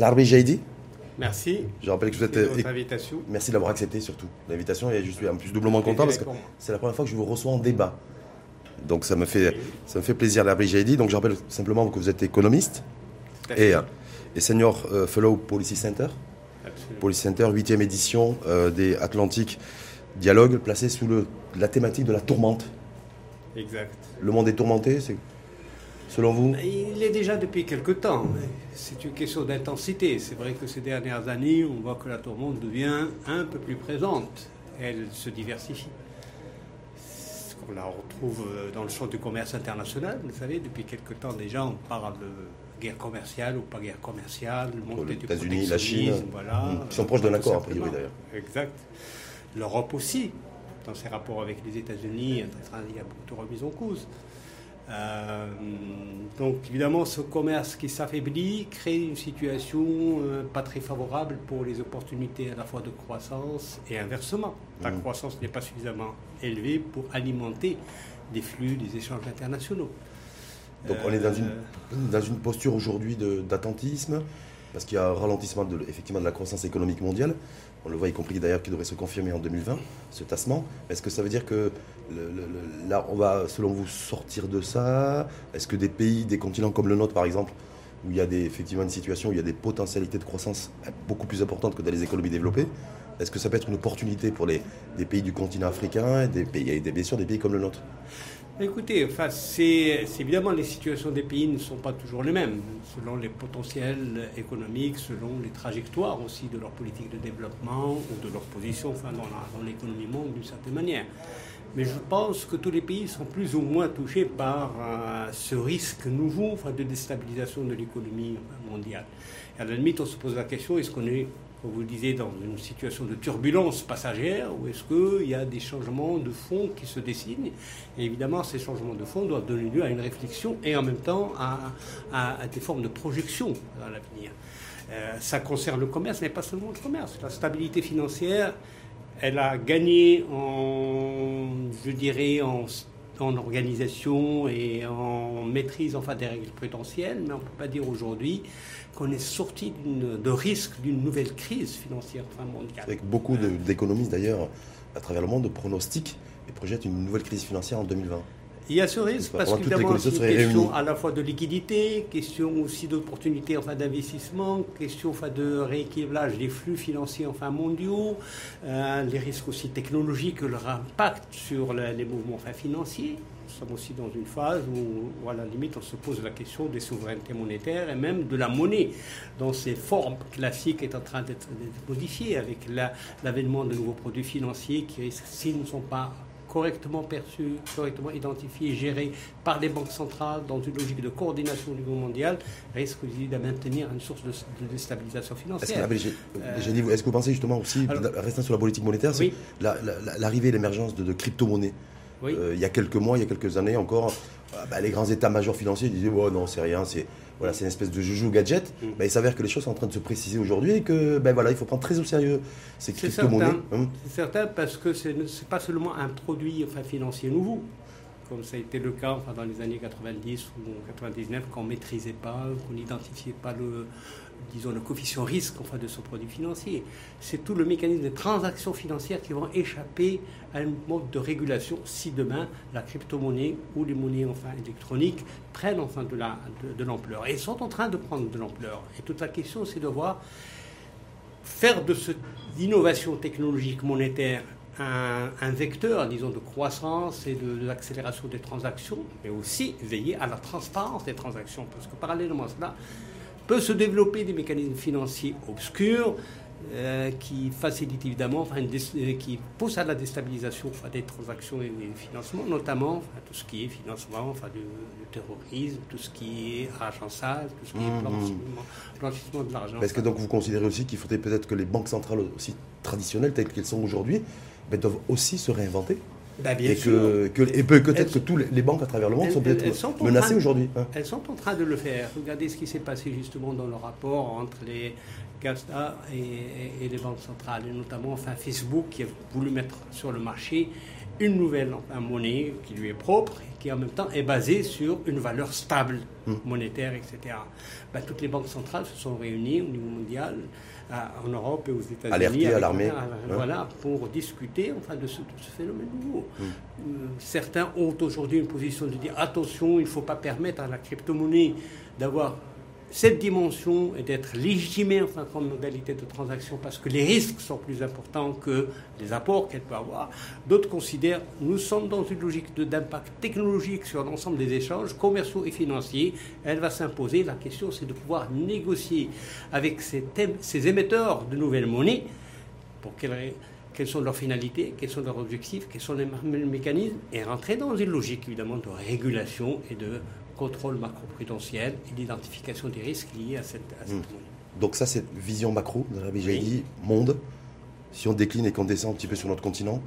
Larbi Jaidi. Merci. Je rappelle que vous êtes. de votre invitation. Merci d'avoir accepté surtout l'invitation et je suis en plus doublement content parce que c'est la première fois que je vous reçois en débat. Donc ça me fait, ça me fait plaisir, Larbi Jaidi. Donc je rappelle simplement que vous êtes économiste et, euh, et senior euh, fellow Policy Center. Absolument. Policy Center, 8e édition euh, des Atlantiques Dialogue, placé sous le, la thématique de la tourmente. Exact. Le monde est tourmenté, c'est selon vous? Il est déjà depuis quelque temps. C'est une question d'intensité. C'est vrai que ces dernières années, on voit que la tourmente devient un peu plus présente. Elle se diversifie. Qu'on la retrouve euh, dans le champ du commerce international. Vous savez, depuis quelque temps déjà, on parle de guerre commerciale ou pas guerre commerciale, le les du États-Unis, la Chine, voilà. mm, qui sont proches d'un accord, a priori, d'ailleurs. Exact. L'Europe aussi, dans ses rapports avec les États-Unis, il y a beaucoup de remises en cause. Euh, donc évidemment, ce commerce qui s'affaiblit crée une situation euh, pas très favorable pour les opportunités à la fois de croissance et inversement. La Mm. croissance n'est pas suffisamment élevée pour alimenter des flux, des échanges internationaux. Donc on est dans Euh, une, dans une posture aujourd'hui d'attentisme, parce qu'il y a un ralentissement de, effectivement, de la croissance économique mondiale. On le voit, y compris d'ailleurs, qui devrait se confirmer en 2020, ce tassement. Est-ce que ça veut dire que là, on va, selon vous, sortir de ça? Est-ce que des pays, des continents comme le nôtre, par exemple, où il y a effectivement une situation où il y a des potentialités de croissance beaucoup plus importantes que dans les économies développées, est-ce que ça peut être une opportunité pour les, pays du continent africain et des pays, et bien sûr des pays comme le nôtre? Écoutez, enfin, c'est évidemment les situations des pays ne sont pas toujours les mêmes, selon les potentiels économiques, selon les trajectoires aussi de leur politique de développement ou de leur position enfin, dans l'économie monde d'une certaine manière. Mais je pense que tous les pays sont plus ou moins touchés par euh, ce risque nouveau de déstabilisation de l'économie mondiale. Et à la limite, on se pose la question est-ce qu'on est, comme vous le disiez, dans une situation de turbulence passagère ou est-ce qu'il y a des changements de fond qui se dessinent? Et évidemment, ces changements de fond doivent donner lieu à une réflexion et en même temps à des formes de projection dans l'avenir. Euh, ça concerne le commerce, mais pas seulement le commerce. La stabilité financière, elle a gagné en, je dirais, en, organisation et en maîtrise enfin, des règles prudentielles, mais on ne peut pas dire aujourd'hui qu'on est sorti de risque d'une nouvelle crise financière enfin, mondiale. Avec beaucoup d'économistes d'ailleurs à travers le monde pronostiquent et projettent une nouvelle crise financière en 2020. Il y a ce risque parce qu'évidemment, c'est une question à la fois de liquidité, question aussi d'opportunités enfin, d'investissement, question enfin, de rééquilibrage des flux financiers enfin, mondiaux, euh, les risques aussi technologiques, leur impact sur la- les mouvements enfin, financiers. Nous sommes aussi dans une phase où, à la limite, on se pose la question des souverainetés monétaires et même de la monnaie, dont ses formes classiques est en train d'être modifiée avec la- l'avènement de nouveaux produits financiers qui, s'ils ne sont pas correctement perçus, correctement identifiés, gérés par les banques centrales dans une logique de coordination au niveau mondial, aussi de maintenir une source de, de déstabilisation Est-ce financière. que, j'ai dit, est-ce que vous pensez justement aussi, Alors- restant sur la politique monétaire, Oui. la- la- la- l'arrivée et l'émergence de, de crypto-monnaies? Oui. Euh, Il y a quelques mois, il y a quelques années encore, euh, bah, les grands états-majors financiers disaient oh, non, c'est rien, c'est voilà, c'est une espèce de joujou gadget. Mm. Bah, il s'avère que les choses sont en train de se préciser aujourd'hui et que ben, voilà, il faut prendre très au sérieux ces C'est crypto-monnaies. certain. Hum. C'est certain parce que ce n'est pas seulement un produit enfin, financier nouveau, comme ça a été le cas enfin, dans les années 90 ou 99, qu'on ne maîtrisait pas, qu'on n'identifiait pas le, disons, le coefficient risque enfin, de ce produit financier. C'est tout le mécanisme des transactions financières qui vont échapper à un mode de régulation si demain la crypto-monnaie ou les monnaies enfin, électroniques prennent enfin de la- de- de l'ampleur. Et sont en train de prendre de l'ampleur. Et toute la question, c'est de voir faire de cette innovation technologique monétaire un, vecteur, disons, de croissance et de l'accélération des transactions, mais aussi veiller à la transparence des transactions, parce que parallèlement à cela, peut se développer des mécanismes financiers obscurs euh, qui facilitent évidemment, enfin, une euh, qui poussent à la déstabilisation enfin, des transactions et des financements, notamment enfin, tout ce qui est financement enfin, du, terrorisme, tout ce qui est agençage, tout ce qui est Mhm. blanchiment, blanchissement de l'argent. Est-ce que donc vous considérez aussi qu'il faudrait peut-être que les banques centrales aussi traditionnelles, telles qu'elles sont aujourd'hui, ben, doivent aussi se réinventer Ben, bien et sûr. que, que- et peut- peut-être que tous les, banques à travers le monde elles- sont peut-être menacées aujourd'hui. hein. Elles sont en train de le faire. Regardez ce qui s'est passé justement dans le rapport entre les GAFTA et, et- les banques centrales, et notamment enfin, Facebook qui a voulu mettre sur le marché une nouvelle monnaie qui lui est propre et qui en même temps est basée sur une valeur stable hmm. monétaire, etc. Ben, toutes les banques centrales se sont réunies au niveau mondial, en Europe et aux États-Unis. à l'armée. Hein. Voilà, pour discuter enfin, de, ce, phénomène nouveau. Hmm. Euh, certains ont aujourd'hui une position de dire attention, il ne faut pas permettre à la crypto-monnaie d'avoir cette dimension et d'être légitimée enfin, comme modalité de transaction parce que les risques sont plus importants que les apports qu'elle peut avoir. D'autres considèrent nous sommes dans une logique d'impact technologique sur l'ensemble des échanges commerciaux et financiers. Elle va s'imposer. La question, c'est de pouvoir négocier avec ces, ces émetteurs de nouvelles monnaies pour quelles, quelles sont leurs finalités, quels sont leurs objectifs, quels sont les mécanismes, et rentrer dans une logique évidemment de régulation et de contrôle macro-prudentiel et d'identification des risques liés à cette, à hmm. Donc ça, c'est vision macro, vous avez dit, monde. Si on décline et qu'on descend un petit peu sur notre continent,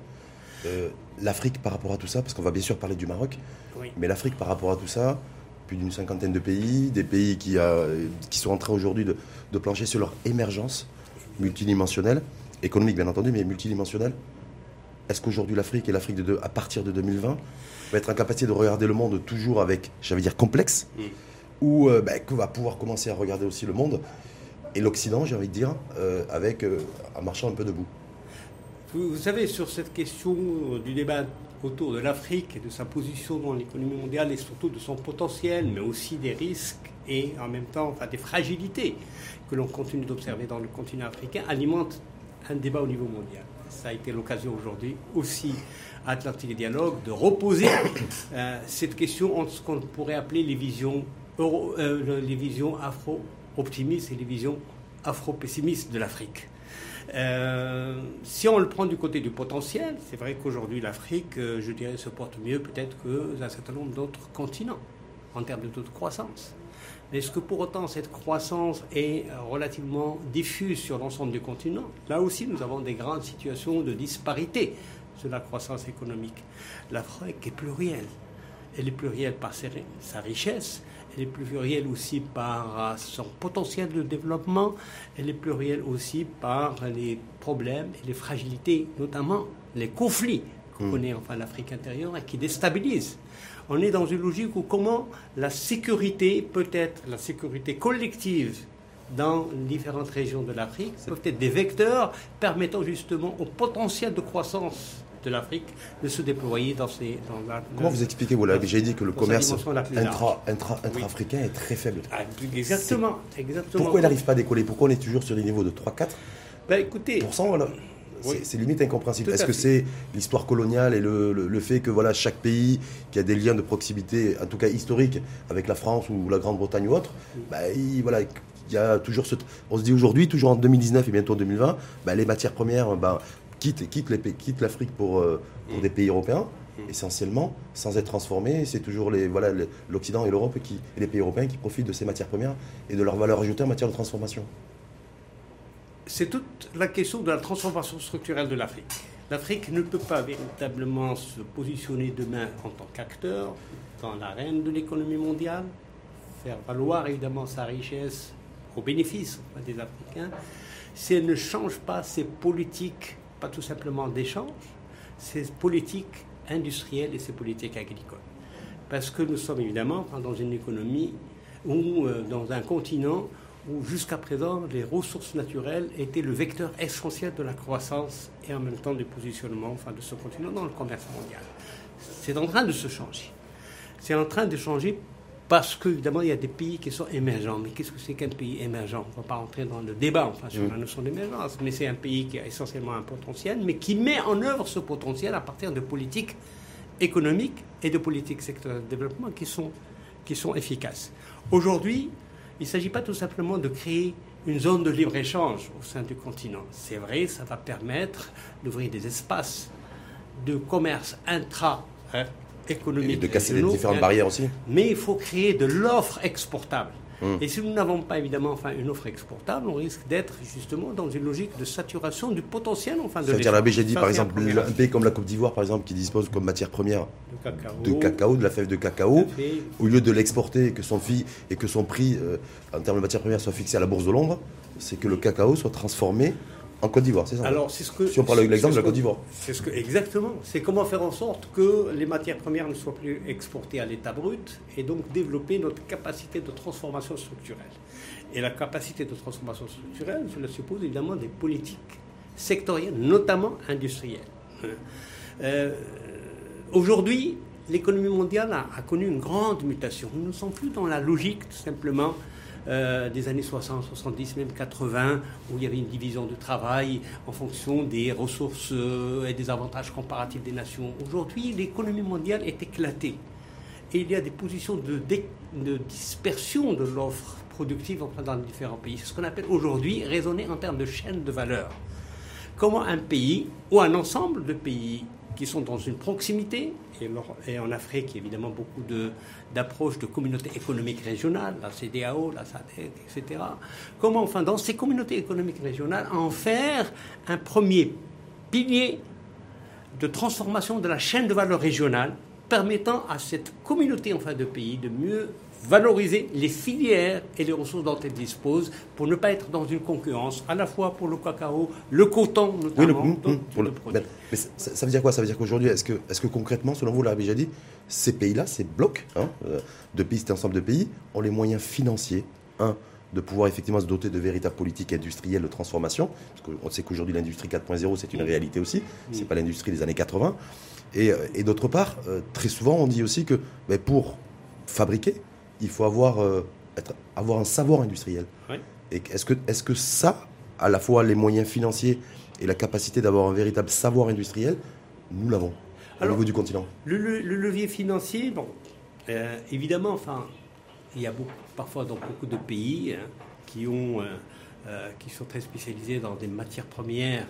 euh, l'Afrique par rapport à tout ça, parce qu'on va bien sûr parler du Maroc, mais l'Afrique par rapport à tout ça, plus d'une cinquantaine de pays, des pays qui, qui sont en train aujourd'hui de, de plancher sur leur émergence multidimensionnelle, économique bien entendu, mais multidimensionnelle. Est-ce qu'aujourd'hui l'Afrique et l'Afrique de, à partir de 2020 va être incapacité de regarder le monde toujours avec, j'allais dire, complexe, mm. ou euh, bah, que va pouvoir commencer à regarder aussi le monde et l'Occident, j'ai envie de dire, euh, avec euh, en marchant un peu debout. Vous, savez, sur cette question du débat autour de l'Afrique et de sa position dans l'économie mondiale et surtout de son potentiel, mais aussi des risques et en même temps enfin, des fragilités que l'on continue d'observer dans le continent africain, alimente un débat au niveau mondial. Ça a été l'occasion aujourd'hui aussi Atlantique Dialogue de reposer euh, cette question entre ce qu'on pourrait appeler les visions, euh, les visions afro-optimistes et les visions afro-pessimistes de l'Afrique. Euh, si on le prend du côté du potentiel, c'est vrai qu'aujourd'hui l'Afrique, je dirais, se porte mieux peut-être qu'un certain nombre d'autres continents en termes de taux de croissance. Est-ce que pour autant cette croissance est relativement diffuse sur l'ensemble du continent? Là aussi, nous avons des grandes situations de disparité de la croissance économique. L'Afrique est plurielle. Elle est plurielle par sa richesse, elle est plurielle aussi par son potentiel de développement, elle est plurielle aussi par les problèmes et les fragilités, notamment les conflits qu'on hmm. connaît enfin l'Afrique intérieure et qui déstabilisent. On est dans une logique où comment la sécurité peut être, la sécurité collective dans différentes régions de l'Afrique, peut être des vecteurs permettant justement au potentiel de croissance de l'Afrique de se déployer dans ces. Dans Comment vous expliquez, vous l'avez dit que le commerce intra-africain est très faible? Ah, exactement, exactement. Pourquoi il n'arrive pas à décoller? Pourquoi on est toujours sur des niveaux de 3-4 ben, écoutez, voilà. C'est limite incompréhensible. Est-ce que c'est l'histoire coloniale et le, fait que voilà, chaque pays qui a des liens de proximité, en tout cas historiques, avec la France ou la Grande-Bretagne ou autre, ben, il, voilà, il y a toujours ce... On se dit aujourd'hui, toujours en 2019 et bientôt en 2020, ben, les matières premières, ben, quitte, quitte, quitte l'Afrique pour, euh, pour des pays européens, essentiellement, sans être transformés. C'est toujours les, voilà, l'Occident et l'Europe qui, et les pays européens qui profitent de ces matières premières et de leur valeur ajoutée en matière de transformation. C'est toute la question de la transformation structurelle de l'Afrique. L'Afrique ne peut pas véritablement se positionner demain en tant qu'acteur dans l'arène de l'économie mondiale, faire valoir évidemment sa richesse au bénéfice des Africains, si elle ne change pas ses politiques pas tout simplement d'échange, c'est politique industrielle et c'est politique agricole. Parce que nous sommes évidemment dans une économie ou euh, dans un continent où jusqu'à présent les ressources naturelles étaient le vecteur essentiel de la croissance et en même temps du positionnement de ce continent dans le commerce mondial. C'est en train de se changer. C'est en train de changer parce qu'évidemment, il y a des pays qui sont émergents. Mais qu'est-ce que c'est qu'un pays émergent? On ne va pas rentrer dans le débat enfin, sur mm. la notion d'émergence, mais c'est un pays qui a essentiellement un potentiel, mais qui met en œuvre ce potentiel à partir de politiques économiques et de politiques sectorielles de développement qui sont, qui sont efficaces. Aujourd'hui, il ne s'agit pas tout simplement de créer une zone de libre-échange au sein du continent. C'est vrai, ça va permettre d'ouvrir des espaces de commerce intra Et de casser les différentes barrières aussi. Mais il faut créer de l'offre exportable. Hum. Et si nous n'avons pas évidemment enfin, une offre exportable, on risque d'être justement dans une logique de saturation du potentiel. Enfin, de Ça veut dire la BGD, par exemple, un pays comme la Côte d'Ivoire, par exemple, qui dispose comme matière première de cacao, de, la fève de cacao, au lieu de l'exporter et que son prix et que son prix euh, en termes de matière première soit fixé à la bourse de Londres, c'est que le cacao soit transformé En Côte d'Ivoire, c'est ça Alors, c'est ce que. Si on parle de l'exemple de la Côte d'Ivoire. C'est ce que, exactement. C'est comment faire en sorte que les matières premières ne soient plus exportées à l'état brut et donc développer notre capacité de transformation structurelle. Et la capacité de transformation structurelle, cela suppose évidemment des politiques sectorielles, notamment industrielles. Euh, Aujourd'hui, l'économie mondiale a, a, connu une grande mutation. Nous ne sommes plus dans la logique tout simplement euh, des années 60, 70, même 80, où il y avait une division de travail en fonction des ressources euh, et des avantages comparatifs des nations. Aujourd'hui, l'économie mondiale est éclatée. Et il y a des positions de, dispersion de l'offre productive dans les différents pays. C'est ce qu'on appelle aujourd'hui raisonner en termes de chaîne de valeur. Comment un pays ou un ensemble de pays qui sont dans une proximité, et, en Afrique, évidemment beaucoup d'approches de, communautés économiques régionales, la CDAO, la SADC, etc. Comment, enfin, dans ces communautés économiques régionales, en faire un premier pilier de transformation de la chaîne de valeur régionale, permettant à cette communauté enfin, de pays de mieux valoriser les filières et les ressources dont elles disposent pour ne pas être dans une concurrence à la fois pour le cacao, le coton notamment. Oui, le, pour le, mais, ça, veut dire quoi? Ça veut dire qu'aujourd'hui, est-ce que, est que concrètement, selon vous, déjà dit, ces pays-là, ces blocs hein, euh, de pays, cet ensemble de pays, ont les moyens financiers, un, de pouvoir effectivement se doter de véritables politiques industrielles de transformation, parce qu'on sait qu'aujourd'hui l'industrie 4.0 c'est une réalité aussi, c'est pas l'industrie des années 80, et, euh, et d'autre part, euh, très souvent on dit aussi que ben, pour fabriquer, il faut avoir, euh, être, avoir un savoir industriel. Et est-ce que, est que ça, à la fois les moyens financiers et la capacité d'avoir un véritable savoir industriel, nous l'avons au niveau du continent? le, levier financier, bon, euh, évidemment, enfin, il y a beaucoup, parfois dans beaucoup de pays hein, qui ont. Euh, qui sont très spécialisés dans des matières premières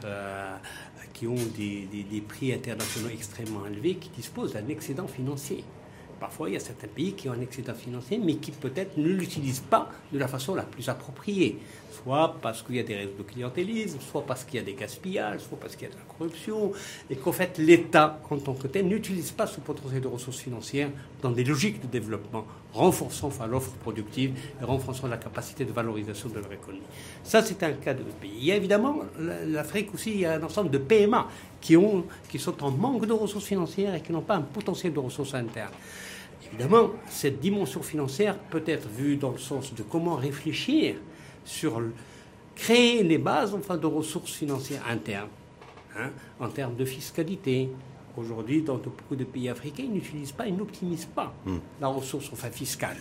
qui ont des, des, prix internationaux extrêmement élevés, qui disposent d'un excédent financier. Parfois, il y a certains pays qui ont un excédent financier, mais qui peut-être ne l'utilisent pas de la façon la plus appropriée. Soit parce qu'il y a des réseaux de clientélisme, soit parce qu'il y a des gaspillages, soit parce qu'il y a de la corruption, et qu'en fait, l'État, en tant que tel, n'utilise pas ce potentiel de ressources financières dans des logiques de développement, renforçant l'offre productive et renforçant la capacité de valorisation de leur économie. Ça, c'est un cas de pays. Il y a évidemment l'Afrique aussi, il y a un ensemble de PMA qui, ont, qui sont en manque de ressources financières et qui n'ont pas un potentiel de ressources internes. Évidemment, cette dimension financière peut être vue dans le sens de comment réfléchir sur créer les bases enfin, de ressources financières internes, hein, en termes de fiscalité. Aujourd'hui, dans beaucoup de pays africains, ils n'utilisent pas, ils n'optimisent pas hmm. la ressource enfin, fiscale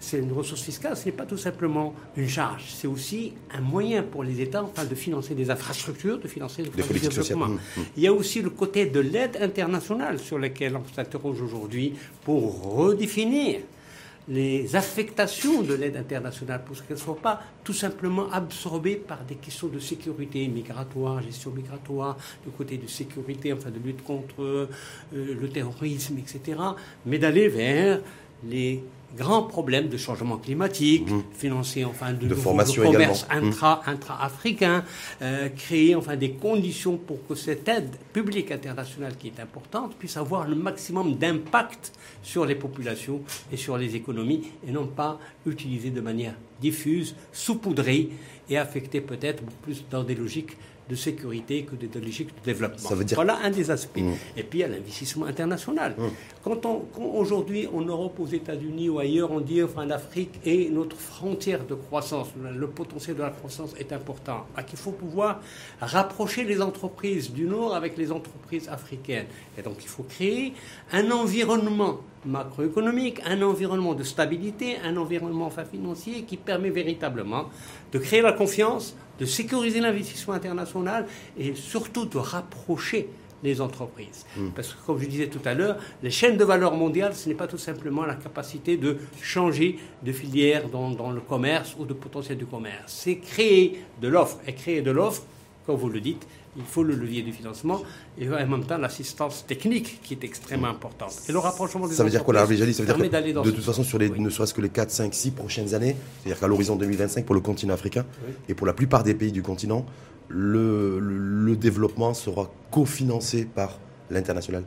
c'est une ressource fiscale, ce n'est pas tout simplement une charge, c'est aussi un moyen pour les États enfin, de financer des infrastructures, de financer des politiques sociales. Mmh, mmh. Il y a aussi le côté de l'aide internationale sur lequel on s'interroge aujourd'hui pour redéfinir les affectations de l'aide internationale pour qu'elle ne soit pas tout simplement absorbée par des questions de sécurité migratoire, gestion migratoire, du côté de sécurité, enfin de lutte contre euh, le terrorisme, etc., mais d'aller vers les grands problèmes de changement climatique, mmh. financer enfin de, de formation commerce mmh. intra, intra-africain, euh, créer enfin des conditions pour que cette aide publique internationale qui est importante puisse avoir le maximum d'impact sur les populations et sur les économies et non pas utilisée de manière diffuse, saupoudrée et affectée peut-être plus dans des logiques de sécurité que de logique de développement. Voilà un des aspects. Mm. Et puis il y a l'investissement international. Mm. Quand, on, aujourd'hui en Europe, aux États-Unis ou ailleurs, on dit enfin l'Afrique est notre frontière de croissance, le potentiel de la croissance est important, bah, qu'il faut pouvoir rapprocher les entreprises du Nord avec les entreprises africaines. Et donc il faut créer un environnement macroéconomique, un environnement de stabilité, un environnement financier qui permet véritablement de créer la confiance, de sécuriser l'investissement international et surtout de rapprocher les entreprises. Hmm. Parce que, comme je disais tout à l'heure, les chaînes de valeur mondiale, ce n'est pas tout simplement la capacité de changer de filière dans, dans le commerce ou de potentiel du commerce. C'est créer de l'offre. Et créer de l'offre, comme vous le dites, il faut le levier du financement et en même temps l'assistance technique qui est extrêmement importante. Et le rapprochement des Ça veut dire quoi, l'Arabie Ça veut dire que, de toute façon, sur les, ne serait-ce que les 4, 5, 6 prochaines années, c'est-à-dire qu'à l'horizon 2025 pour le continent africain et pour la plupart des pays du continent, le, le, développement sera cofinancé par l'international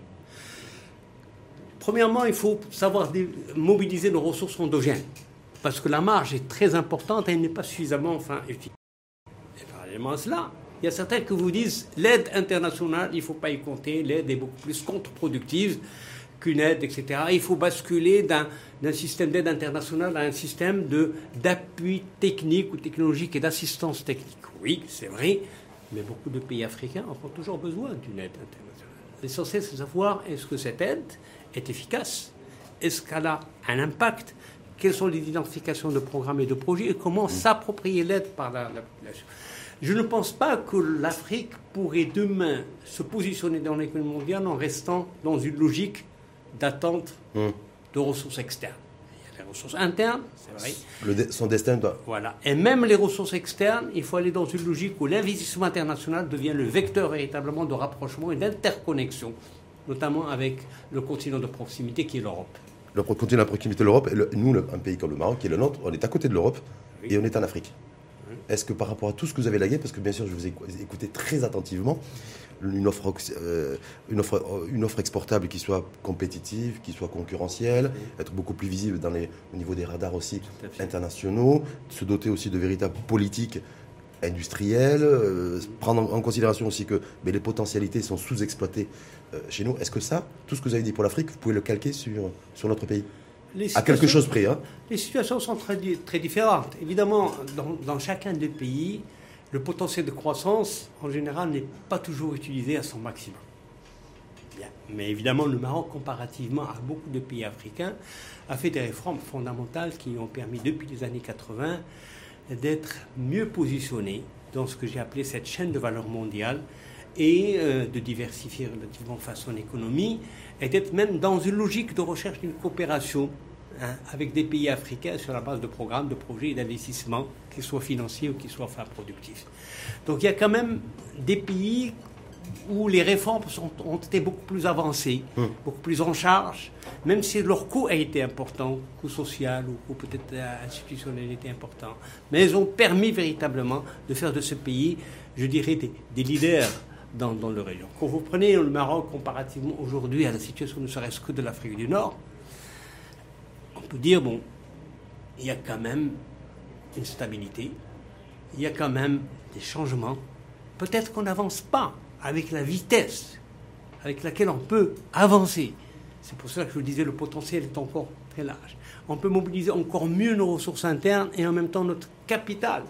Premièrement, il faut savoir mobiliser nos ressources endogènes, parce que la marge est très importante et elle n'est pas suffisamment enfin, utile. Et parallèlement à cela, Il y a certains qui vous disent l'aide internationale, il ne faut pas y compter, l'aide est beaucoup plus contre-productive qu'une aide, etc. Il faut basculer d'un système d'aide internationale à un système d'appui technique ou technologique et d'assistance technique. Oui, c'est vrai, mais beaucoup de pays africains ont toujours besoin d'une aide internationale. L'essentiel, c'est de savoir est-ce que cette aide est efficace? Est-ce qu'elle a un impact? Quelles sont les identifications de programmes et de projets? Et comment s'approprier l'aide par la, population? Je ne pense pas que l'Afrique pourrait demain se positionner dans l'économie mondiale en restant dans une logique d'attente hmm. de ressources externes ressources internes, c'est vrai. son destin doit. Voilà. Et même les ressources externes, il faut aller dans une logique où l'investissement international devient le vecteur véritablement de rapprochement et d'interconnexion, notamment avec le continent de proximité qui est l'Europe. Le continent de proximité de l'Europe, nous, un pays comme le Maroc, qui est le nôtre, on est à côté de l'Europe et on est en Afrique. Est-ce que par rapport à tout ce que vous avez lagué, parce que bien sûr je vous ai écouté très attentivement, une offre, euh, une, offre, euh, une offre exportable qui soit compétitive, qui soit concurrentielle, être beaucoup plus visible dans les, au niveau des radars aussi internationaux, se doter aussi de véritables politiques industrielles, euh, prendre en considération aussi que mais les potentialités sont sous-exploitées chez nous. Est-ce que ça, tout ce que vous avez dit pour l'Afrique, vous pouvez le calquer sur, sur notre pays? À quelque chose près. Hein. Les situations sont très, très différentes. Évidemment, dans, dans chacun des pays, le potentiel de croissance, en général, n'est pas toujours utilisé à son maximum. Mais évidemment, le Maroc, comparativement à beaucoup de pays africains, a fait des réformes fondamentales qui ont permis, depuis les années 80, d'être mieux positionné dans ce que j'ai appelé cette chaîne de valeur mondiale et euh, de diversifier relativement son économie et d'être même dans une logique de recherche d'une coopération Hein, avec des pays africains sur la base de programmes, de projets et d'investissements, qu'ils soient financiers ou qu'ils soient enfin productifs. Donc il y a quand même des pays où les réformes ont été beaucoup plus avancées, hum. beaucoup plus en charge, même si leur coût a été important, coût social ou coût peut-être institutionnel était important. Mais elles ont permis véritablement de faire de ce pays, je dirais, des, leaders dans, dans le région. Quand vous prenez le Maroc comparativement aujourd'hui à la situation ne serait-ce que de l'Afrique du Nord, peut dire, bon, il y a quand même une stabilité, il y a quand même des changements. Peut-être qu'on n'avance pas avec la vitesse avec laquelle on peut avancer. C'est pour ça que je vous disais, le potentiel est encore très large. On peut mobiliser encore mieux nos ressources internes et en même temps notre capital,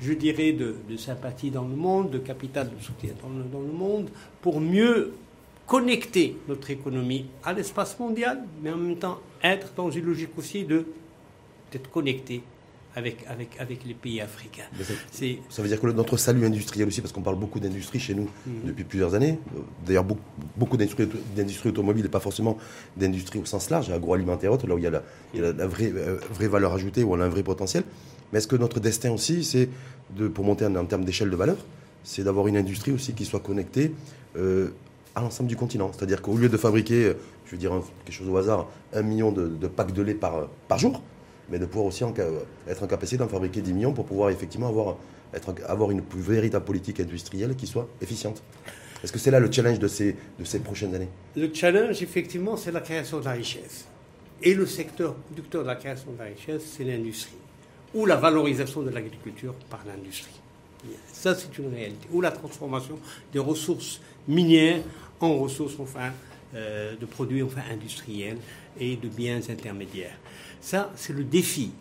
je dirais, de, sympathie dans le monde, de capital de soutien dans le monde, pour mieux connecter notre économie à l'espace mondial, mais en même temps être dans une logique aussi de d'être connecté avec, avec, avec les pays africains. Ça, veut dire que notre salut industriel aussi, parce qu'on parle beaucoup d'industrie chez nous mhm. depuis plusieurs années, d'ailleurs beaucoup, beaucoup d'industrie automobile et pas forcément d'industrie au sens large, agroalimentaire autre, là où il y a la, il y a la vraie, euh, vraie, valeur ajoutée, où on a un vrai potentiel. Mais est-ce que notre destin aussi, c'est, de, pour monter en, termes d'échelle de valeur, c'est d'avoir une industrie aussi qui soit connectée euh, à l'ensemble du continent? C'est-à-dire qu'au lieu de fabriquer, je veux dire quelque chose au hasard, un million de, packs de lait par, par jour, mais de pouvoir aussi être en capacité d'en fabriquer 10 millions pour pouvoir effectivement avoir, être, avoir une véritable politique industrielle qui soit efficiente. Est-ce que c'est là le challenge de ces, de ces prochaines années? Le challenge, effectivement, c'est la création de la richesse. Et le secteur producteur de la création de la richesse, c'est l'industrie. Ou la valorisation de l'agriculture par l'industrie. Ça, c'est une réalité. Ou la transformation des ressources minières en ressources enfin, euh, de produits enfin, industriels et de biens intermédiaires. Ça, c'est le défi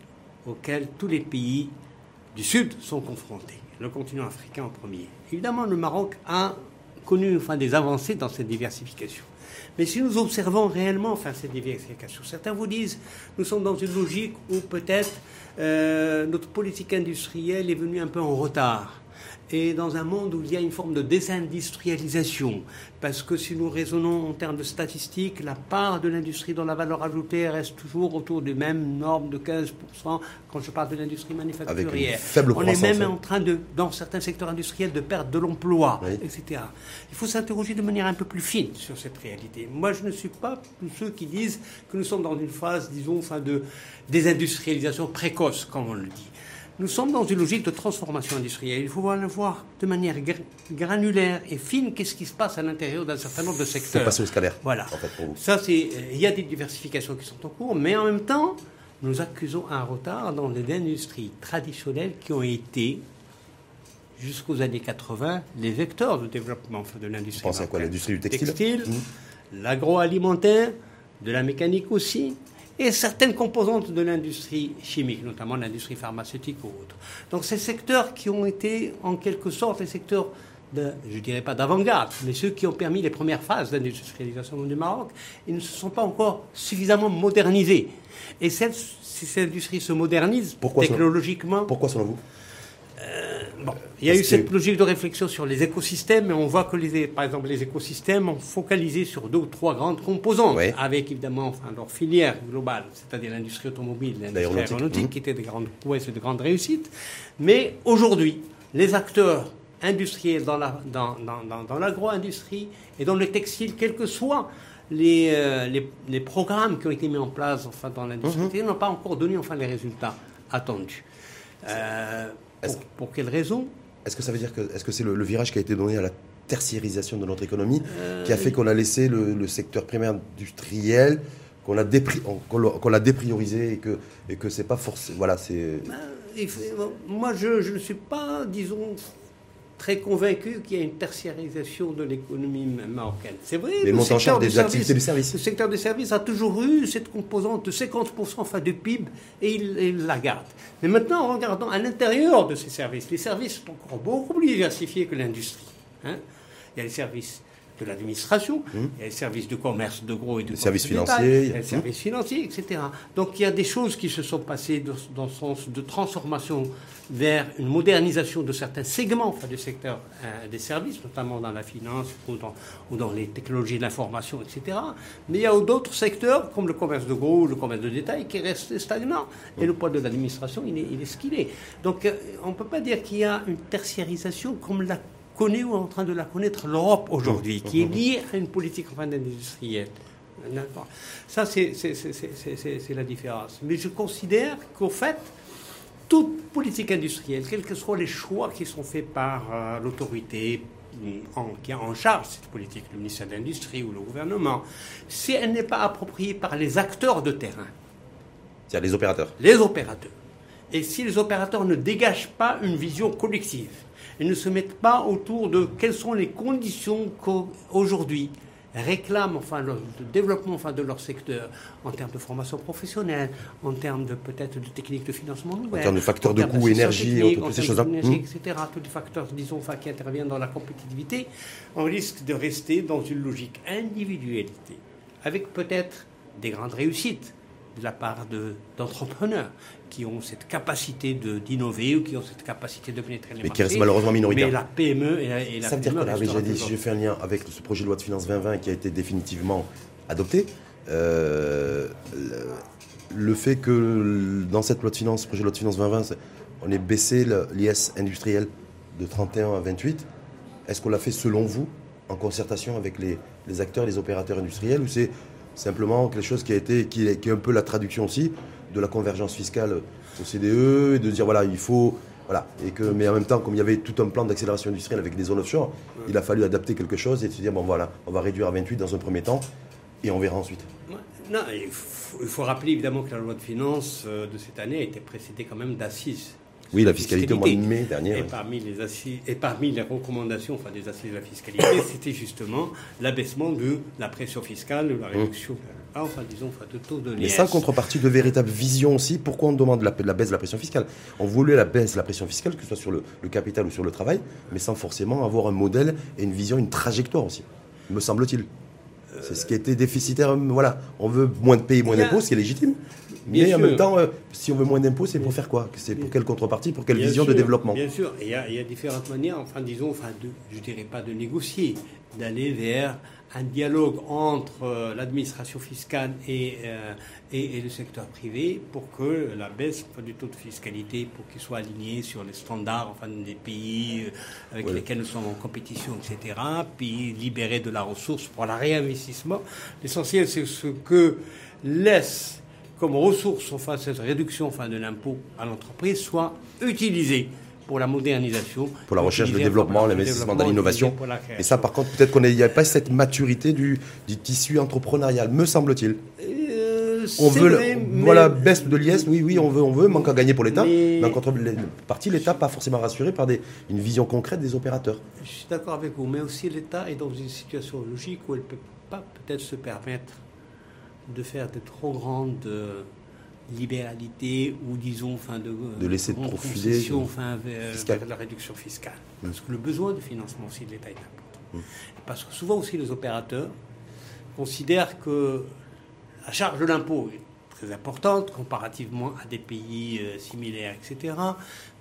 auquel tous les pays du Sud sont confrontés, le continent africain en premier. Évidemment, le Maroc a connu enfin, des avancées dans cette diversification. Mais si nous observons réellement enfin, cette diversification, certains vous disent nous sommes dans une logique où peut-être euh, notre politique industrielle est venue un peu en retard et dans un monde où il y a une forme de désindustrialisation, parce que si nous raisonnons en termes de statistiques, la part de l'industrie dans la valeur ajoutée reste toujours autour des mêmes normes de 15% quand je parle de l'industrie manufacturière. On est même en train, de, dans certains secteurs industriels, de perdre de l'emploi, etc. Il faut s'interroger de manière un peu plus fine sur cette réalité. Moi, je ne suis pas ceux qui disent que nous sommes dans une phase, disons, enfin de désindustrialisation précoce, comme on le dit. Nous sommes dans une logique de transformation industrielle. Il faut voir de manière granulaire et fine qu'est-ce qui se passe à l'intérieur d'un certain nombre de secteurs. C'est scalaire. Voilà. En fait, pour vous. Ça, c'est. Il y a des diversifications qui sont en cours, mais en même temps, nous accusons un retard dans les industries traditionnelles qui ont été jusqu'aux années 80 les vecteurs de développement de l'industrie. Pensez à quoi L'industrie du textile Textile, mmh. l'agroalimentaire, de la mécanique aussi, et certaines composantes de l'industrie chimique, notamment l'industrie pharmaceutique ou autres. Donc ces secteurs qui ont été en quelque sorte les secteurs de, je dirais pas d'avant-garde, mais ceux qui ont permis les premières phases d'industrialisation du Maroc, ils ne se sont pas encore suffisamment modernisés. Et si cette industrie se modernise technologiquement... pourquoi selon vous? Euh, bon, il y a eu cette logique de réflexion sur les écosystèmes, mais on voit que, les, par exemple, les écosystèmes ont focalisé sur deux ou trois grandes composantes, avec évidemment enfin, leur filière globale, c'est-à-dire l'industrie automobile, l'industrie aéronautique, qui étaient de grandes prouesses et de grandes réussites. Mais aujourd'hui, les acteurs industriels dans, la, dans, dans, dans, l'agro-industrie et dans le textile, quels que soient les, euh, les, les, programmes qui ont été mis en place enfin, dans l'industrie, mhm. n'ont pas encore donné enfin, les résultats attendus. Euh, pour, quelles raisons Est-ce que ça veut dire que est-ce que c'est le, virage qui a été donné à la tertiarisation de notre économie qui a fait qu'on a laissé le, secteur primaire industriel qu'on l'a dépri, dépriorisé et que et que c'est pas forcément voilà c'est ben, moi je, je ne suis pas disons très convaincu qu'il y a une tertiarisation de l'économie marocaine. C'est vrai. Mais le secteur des activités du service. Le secteur des services a toujours eu cette composante de 50% enfin, du PIB et il, la garde. Mais maintenant, en regardant à l'intérieur de ces services, les services sont encore beaucoup plus diversifiés que l'industrie. Hein. Il y a les services de l'administration, il y a les services de commerce de gros et de services financiers, il y a les services financiers, etc. Donc il y a des choses qui se sont passées dans, le sens de transformation vers une modernisation de certains segments du secteur euh, des services, notamment dans la finance ou dans, ou dans les technologies de l'information, etc. Mais il y a d'autres secteurs, comme le commerce de gros ou le commerce de détail, qui restent stagnants. Et le poids de l'administration, il est, il est ce qu'il est. Donc euh, on ne peut pas dire qu'il y a une tertiarisation comme la connaît ou est en train de la connaître l'Europe aujourd'hui, qui est liée à une politique enfin, industrielle. Ça, c'est la différence. Mais je considère qu'au fait, toute politique industrielle, quels que soient les choix qui sont faits par euh, l'autorité qui a en charge cette politique, le ministère de l'Industrie ou le gouvernement, si elle n'est pas appropriée par les acteurs de terrain, c'est-à-dire les opérateurs. Les opérateurs. Et si les opérateurs ne dégagent pas une vision collective, et ne se mettent pas autour de quelles sont les conditions qu'aujourd'hui réclament enfin le, développement enfin de leur secteur en termes de formation professionnelle, en termes de peut-être de techniques de financement nouvelles, en termes de facteurs de coût, énergie, et toutes ces choses-là, hmm. etc. Tous les facteurs, disons, enfin, qui interviennent dans la compétitivité, on risque de rester dans une logique individualité, avec peut-être des grandes réussites de la part d'entrepreneurs qui ont cette capacité d'innover ou qui ont cette capacité de pénétrer les mais qui reste malheureusement minoritaire. Mais la PME et la, et Ça veut dire que j'ai fait un lien avec ce projet de loi de finances 2020 qui a été définitivement adopté. Euh, le, fait que dans cette loi de finances, projet de loi de finances 2020, on ait baissé l'IS industriel de 31 à 28, est-ce qu'on l'a fait selon vous en concertation avec les, les acteurs, les opérateurs industriels ou c'est simplement quelque chose qui a été qui est, qui est un peu la traduction aussi de la convergence fiscale au CDE et de dire voilà, il faut. Voilà. Et que, mais en même temps, comme il y avait tout un plan d'accélération industrielle avec des zones offshore, il a fallu adapter quelque chose et se dire bon voilà, on va réduire à 28 dans un premier temps et on verra ensuite. Non, il faut, il faut rappeler évidemment que la loi de finances euh, de cette année a été précédée quand même d'assises oui, la fiscalité, au mois de mai dernier. Et, parmi les assises, et parmi les recommandations enfin, des assises de la fiscalité, c'était justement l'abaissement de la pression fiscale, de la réduction, ah, enfin, disons, enfin, de taux de Mais sans contrepartie de véritable vision aussi, pourquoi on demande la, la, baisse de la pression fiscale? On voulait la baisse de la pression fiscale, que ce soit sur le, le capital ou sur le travail, mais sans forcément avoir un modèle et une vision, une trajectoire aussi, me semble-t-il. C'est ce qui était déficitaire. Voilà, on veut moins de pays, moins d'impôts, ce qui est légitime. Mais en même temps, euh, si on veut moins d'impôts, c'est pour faire quoi? C'est pour quelle contrepartie Pour quelle vision de développement? Bien sûr, il y, a, différentes manières, enfin disons, enfin, de, je dirais pas de négocier, d'aller vers un dialogue entre euh, l'administration fiscale et, euh, et, le secteur privé pour que la baisse du taux de fiscalité, pour qu'il soit aligné sur les standards enfin, des pays avec lesquels nous sommes en compétition, etc., puis libérer de la ressource pour le réinvestissement. L'essentiel, c'est ce que laisse comme ressource, enfin, cette réduction enfin, de l'impôt à l'entreprise soit utilisée pour la modernisation. Pour la recherche, le développement, l'investissement dans l'innovation. Et ça, par contre, peut-être qu'on n'y a pas cette maturité du, du tissu entrepreneurial, me semble-t-il. Euh, on veut voilà baisse de l'IS, oui, oui, on veut, on veut, manque à gagner pour l'État. Mais, en contrepartie, l'État pas forcément rassuré par des, une vision concrète des opérateurs. Je suis d'accord avec vous, mais aussi l'État est dans une situation logique où elle ne peut pas peut-être se permettre de faire de trop grandes euh, libéralités ou disons enfin de, de laisser de trop filer enfin, vers, la réduction fiscale. Parce que le besoin de financement aussi de l'État est important. Parce que souvent aussi les opérateurs considèrent que la charge de l'impôt est très importante comparativement à des pays euh, similaires, etc.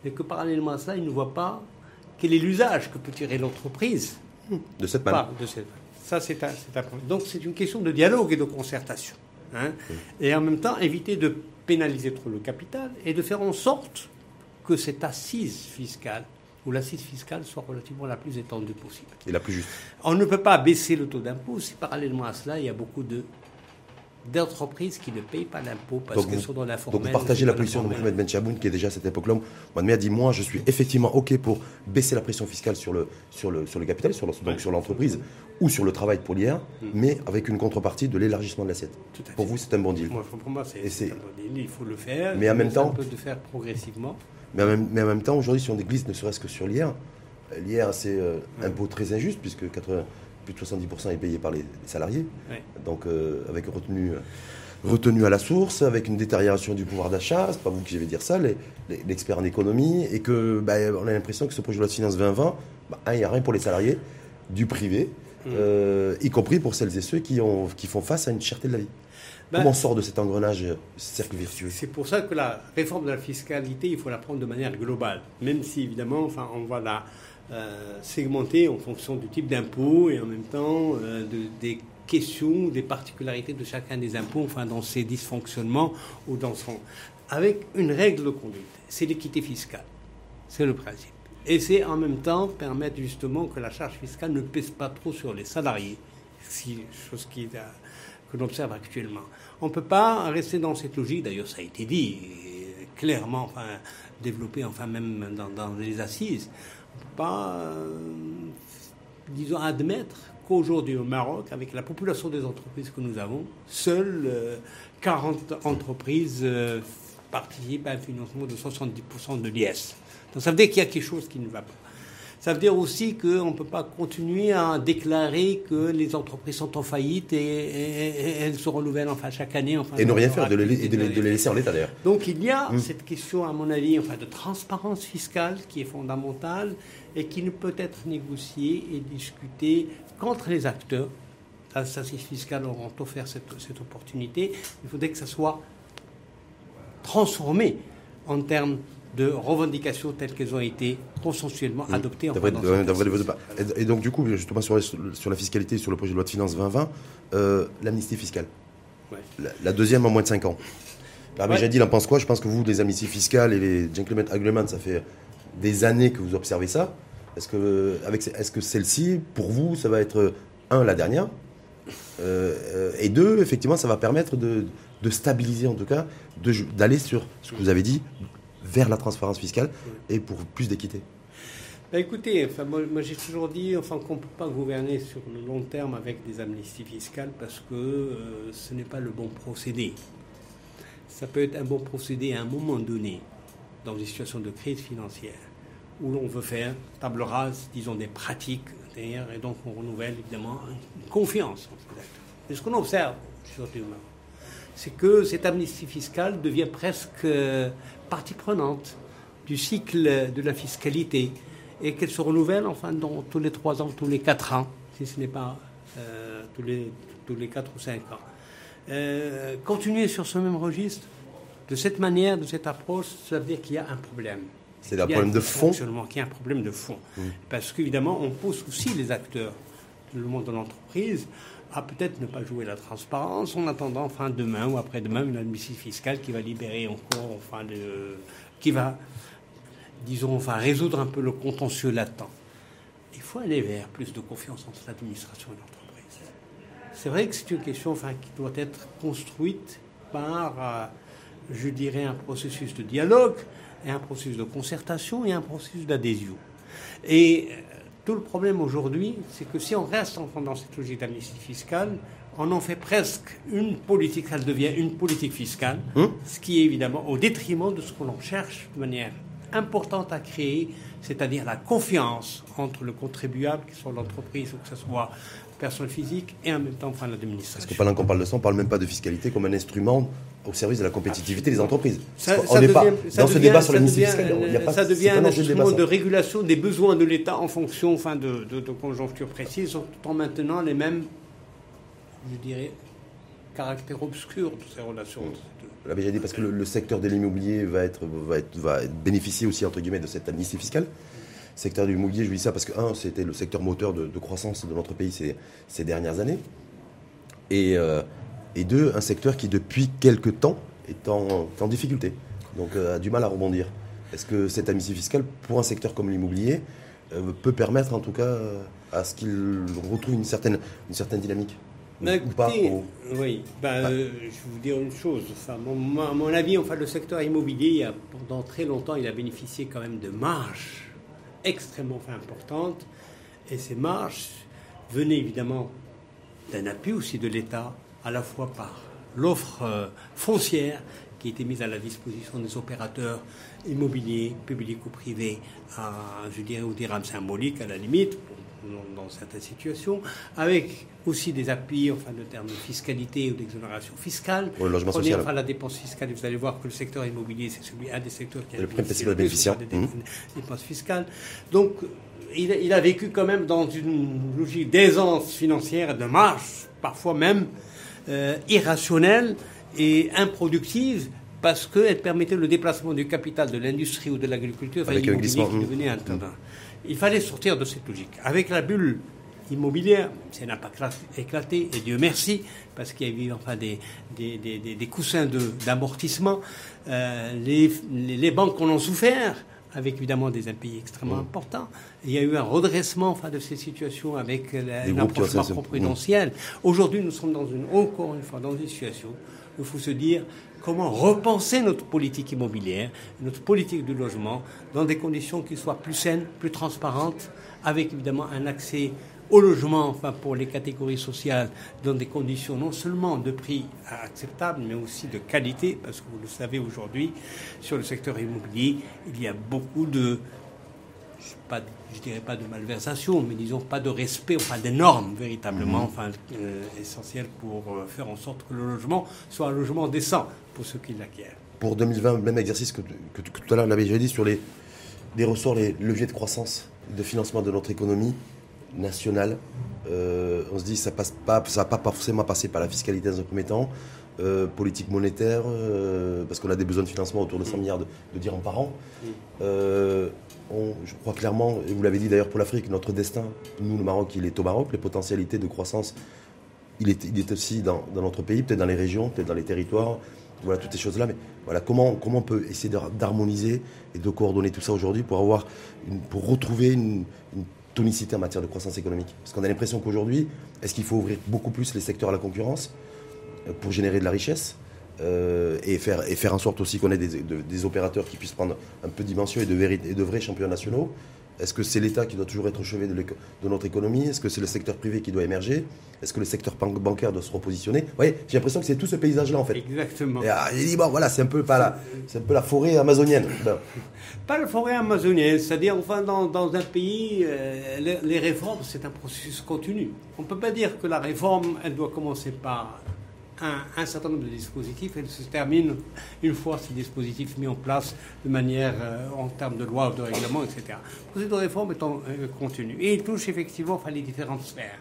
Mais que parallèlement à cela, ils ne voient pas quel est l'usage que peut tirer l'entreprise de cette manière. Ça, c'est un, problème. Donc, c'est une question de dialogue et de concertation. Hein. Et en même temps, éviter de pénaliser trop le capital et de faire en sorte que cette assise fiscale ou l'assise fiscale soit relativement la plus étendue possible. Et la plus juste. On ne peut pas baisser le taux d'impôt si parallèlement à cela, il y a beaucoup de d'entreprises qui ne payent pas d'impôt parce qu'elles sont dans la Donc vous partagez la position de Mohamed Ben Chaboun qui est déjà à cette époque-là. Mohamed a dit moi je suis effectivement OK pour baisser la pression fiscale sur le, sur le, sur le capital, sur donc sur l'entreprise ou sur le travail pour l'IR, mm. mais avec une contrepartie de l'élargissement de l'assiette. Pour vous c'est un bon deal. pour moi c'est un bon deal, il faut le faire. Mais en même temps... On peut le faire progressivement. Mais en même, mais en même temps aujourd'hui si on glisse ne serait-ce que sur l'IR, l'IR c'est euh, un impôt très injuste puisque 80 plus de 70% est payé par les, salariés. Donc euh, avec retenue, retenu à la source, avec une détérioration du pouvoir d'achat, c'est pas vous qui vais dire ça, l'expert en économie, et que bah, on a l'impression que ce projet de loi de finances 2020, bah, il n'y a rien pour les salariés du privé, mm. euh, y compris pour celles et ceux qui, ont, qui font face à une cherté de la vie. Bah, Comment on sort de cet engrenage cercle vertueux? C'est pour ça que la réforme de la fiscalité, il faut la prendre de manière globale, même si évidemment, enfin, on va la euh, segmenté en fonction du type d'impôt et en même temps euh, des questions, des particularités de chacun des impôts, enfin dans ses dysfonctionnements ou dans son... Avec une règle de conduite, c'est l'équité fiscale. C'est le principe. Et c'est en même temps permettre justement que la charge fiscale ne pèse pas trop sur les salariés, chose qui, que l'on observe actuellement. On ne peut pas rester dans cette logique, d'ailleurs ça a été dit clairement, enfin développé, enfin même dans, les assises pas, euh, disons, admettre qu'aujourd'hui au Maroc, avec la population des entreprises que nous avons, seules 40 euh, entreprises euh, participent à un financement de 70% de l'IS. Donc ça veut dire qu'il y a quelque chose qui ne va pas. Ça veut dire aussi qu'on ne peut pas continuer à déclarer que les entreprises sont en faillite et, elles se renouvellent enfin chaque année. Enfin, et ne rien faire, de les, de les, laisser en l'état d'ailleurs. Donc il y a mm. cette question, à mon avis, enfin, de transparence fiscale qui est fondamentale et qui ne peut être négociée et discutée qu'entre les acteurs. Les assises fiscales auront offert cette, cette opportunité. Il faudrait que ça soit transformé en termes de revendications telles qu'elles ont été consensuellement mm. adoptées en Et donc, du coup, justement, sur, sur, la fiscalité, sur le projet de loi de finances 2020, euh, l'amnistie fiscale. La, deuxième en moins de 5 ans. Alors, j'ai dit, il en pense quoi? Je pense que vous, les amnisties fiscales et les gentlemen agreements, ça fait des années que vous observez ça. Est-ce que, avec, est-ce que celle-ci, pour vous, ça va être, un, la dernière? Euh, et deux, effectivement, ça va permettre de, de stabiliser, en tout cas, d'aller sur ce que vous avez dit, vers la transparence fiscale et pour plus d'équité bah écoutez, moi, j'ai toujours dit enfin, qu'on ne peut pas gouverner sur le long terme avec des amnisties fiscales parce que euh, ce n'est pas le bon procédé. Ça peut être un bon procédé à un moment donné, dans une situation de crise financière, où l'on veut faire table rase, disons, des pratiques, et donc on renouvelle évidemment une confiance Et ce qu'on observe, surtout, c'est que cette amnistie fiscale devient presque euh, partie prenante du cycle de la fiscalité et qu'elle se renouvelle enfin dans tous les trois ans, tous les quatre ans, si ce n'est pas euh, tous, les, tous les quatre ou cinq ans. Euh, continuer sur ce même registre, de cette manière, de cette approche, ça veut dire qu'il y a un problème. C'est un problème de fond Qu'il y a un problème de fond. Parce qu'évidemment, on pose aussi les acteurs, le monde de l'entreprise, à peut-être ne pas jouer la transparence en attendant enfin demain ou après-demain une admission fiscale qui va libérer encore enfin de, qui va disons enfin résoudre un peu le contentieux latent. Il faut aller vers plus de confiance entre l'administration et l'entreprise. C'est vrai que c'est une question enfin qui doit être construite par euh, je dirais un processus de dialogue et un processus de concertation et un processus d'adhésion. Et tout le problème aujourd'hui, c'est que si on reste dans cette logique d'amnistie fiscale, on en fait presque une politique, ça devient une politique fiscale, Hum ce qui est évidemment au détriment de ce que l'on cherche de manière importante à créer, c'est-à-dire la confiance entre le contribuable, qui soit l'entreprise ou que ce soit personne physique, et en même temps enfin Parce l'administration. que pendant qu'on parle de ça, on parle même pas de fiscalité comme un instrument au service de la compétitivité des entreprises. Ça, n'est pas dans ce devient- débat sur l'amnistie fiscale. il y a pas- ça devient un instrument de régulation des besoins de l'État en fonction enfin, de, de, de conjonctures précises, tout en maintenant les mêmes, je dirais, caractères obscurs de ces relations. L'avez déjà dit parce que le, le secteur de l'immobilier va être, va être, va bénéficier aussi entre guillemets de cette amnistie fiscale. Le secteur de l'immobilier, je dis ça parce que un, c'était le secteur moteur de, de croissance de notre pays ces, ces dernières années, et, euh, et deux, un secteur qui depuis quelques temps est en, difficulté, donc euh, a du mal à rebondir. Est-ce que cette amnistie fiscale pour un secteur comme l'immobilier euh, peut permettre en tout cas euh, à ce qu'il retrouve une certaine, une certaine dynamique ou pas oui, euh, je vais vous dire une chose. Enfin, mon, à mon avis, enfin, le secteur immobilier, pendant très longtemps, il a bénéficié quand même de marges extrêmement enfin, importantes. Et ces marges venaient évidemment d'un appui aussi de l'État, à la fois par l'offre euh, foncière qui était mise à la disposition des opérateurs immobiliers, publics ou privés, à, je dirais, au dirham symbolique à la limite, dans, certaines situations, avec aussi des appuis, enfin, de termes de fiscalité ou d'exonération fiscale. Pour le logement Prenez, social. enfin, la dépense fiscale, vous allez voir que le secteur immobilier, c'est celui, un des secteurs qui a Le bénéficié le plus, bénéficiaire. des des dépenses fiscales. Donc, il, a- il a vécu quand même dans une logique d'aisance financière et de marge, parfois même euh, irrationnelle et improductive, parce qu'elle permettait le déplacement du capital de l'industrie ou de l'agriculture vers l'immobilier qui devenait tendance. Il fallait sortir de cette logique. Avec la bulle immobilière, ça n'a pas cla- éclaté, et Dieu merci, parce qu'il y a eu enfin des, des, des, des- coussins de- d'amortissement. Euh, les, les, les banques en ont souffert, avec évidemment des impayés extrêmement importants. Il y a eu un redressement enfin, de ces situations avec un approche cessé. macro-prudentielle. Aujourd'hui, nous sommes dans une, encore une fois dans une situation où il faut se dire comment repenser notre politique immobilière, notre politique du logement, dans des conditions qui soient plus saines, plus transparentes, avec évidemment un accès au logement, enfin pour les catégories sociales, dans des conditions non seulement de prix acceptables, mais aussi de qualité, parce que vous le savez aujourd'hui, sur le secteur immobilier, il y a beaucoup de, pas, je dirais pas de malversation, mais disons pas de respect, enfin des normes véritablement, enfin euh, essentielles pour euh, faire en sorte que le logement soit un logement décent pour ceux qui l'acquièrent. pour 2020, même exercice que, que- que tout à l'heure, l'avait déjà dit sur les, les ressorts, les leviers de croissance, de financement de notre économie nationale. Euh, on se dit ça passe pas, ça va pas forcément passer par la fiscalité dans un premier temps, euh, politique monétaire, euh, parce qu'on a des besoins de financement autour de 100 milliards de, dirhams par an. Euh, je crois clairement, et vous l'avez dit d'ailleurs pour l'Afrique, notre destin, nous le Maroc, il est au Maroc, les potentialités de croissance il est, aussi dans, notre pays, peut-être dans les régions, peut-être dans les territoires, voilà toutes ces choses-là. Mais voilà, comment, on peut essayer d'har- d'harmoniser et de coordonner tout ça aujourd'hui pour retrouver une tonicité en matière de croissance économique. Parce qu'on a l'impression qu'aujourd'hui, est-ce qu'il faut ouvrir beaucoup plus les secteurs à la concurrence euh, pour générer de la richesse euh, et, faire, en sorte aussi qu'on ait des, de- des opérateurs qui puissent prendre un peu de dimension et de, et de vrais champions nationaux Est-ce que c'est l'État qui doit toujours être au chevet de, notre économie? Est-ce que c'est le secteur privé qui doit émerger? Est-ce que le secteur ban- bancaire doit se repositionner? Vous voyez, j'ai l'impression que c'est tout ce paysage-là en fait. Exactement. Et, ah, j'ai dit, bon, voilà, c'est un peu pas la, un peu la forêt amazonienne. Pas la forêt amazonienne, c'est-à-dire enfin dans, dans un pays, euh, les, les réformes, c'est un processus continu. On ne peut pas dire que la réforme, elle doit commencer par un, un certain nombre de dispositifs et elle se termine une fois ces dispositifs mis en place de manière euh, en termes de loi ou de règlement, etc. Le processus de réforme est en euh, continu et il touche effectivement enfin, les différentes sphères.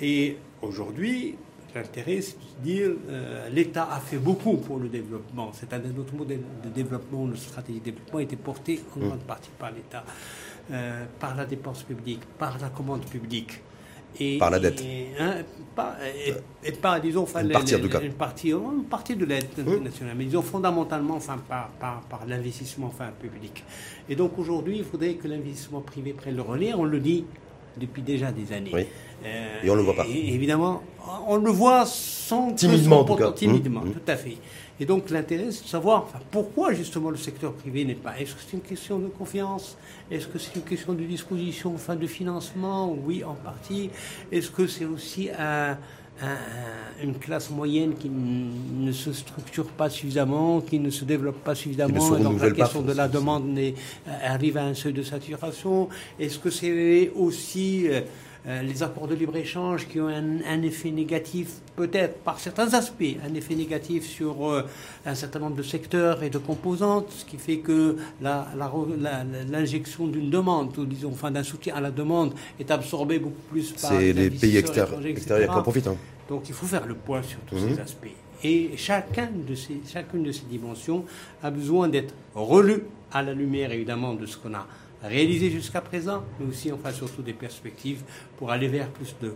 Et aujourd'hui, l'intérêt, c'est de dire euh, l'État a fait beaucoup pour le développement. C'est un de notre modèle de développement, notre stratégie de développement a été portée en grande partie par l'État, euh, par la dépense publique, par la commande publique. Et, Par la dette. Et, hein, pas- et- et par, disons, enfin, Une les- partie, en les- tout cas. Une partie, une partie de l'aide internationale, mais disons fondamentalement enfin, par, par, par l'investissement enfin, public. Et donc aujourd'hui, il faudrait que l'investissement privé prenne le relais. On le dit depuis déjà des années. Oui. Euh, Et on le voit pas. évidemment, on le voit sans Timidement, en tout cas. Timidement, Mmh, mmh. tout à fait. Et donc l'intérêt, c'est de savoir enfin, pourquoi justement le secteur privé n'est pas. Est-ce que c'est une question de confiance? Est-ce que c'est une question de disposition, enfin de financement? Oui, en partie. Est-ce que c'est aussi un, une classe moyenne qui ne se structure pas suffisamment, qui ne se développe pas suffisamment, donc la question de la demande euh, arrive à un seuil de saturation. Est-ce que c'est aussi euh, euh, les accords de libre-échange qui ont un, effet négatif, peut-être par certains aspects, un effet négatif sur euh, un certain nombre de secteurs et de composantes, ce qui fait que l'injection d'une demande, ou disons, enfin d'un soutien à la demande, est absorbée beaucoup plus par les, pays extérieurs, extérieurs qui en profitent. Hein. Donc il faut faire le point sur tous ces mhm. aspects. Et chacun de ces, chacune de ces dimensions a besoin d'être relue à la lumière, évidemment, de ce qu'on a réalisé jusqu'à présent, mais aussi enfin surtout des perspectives pour aller vers plus de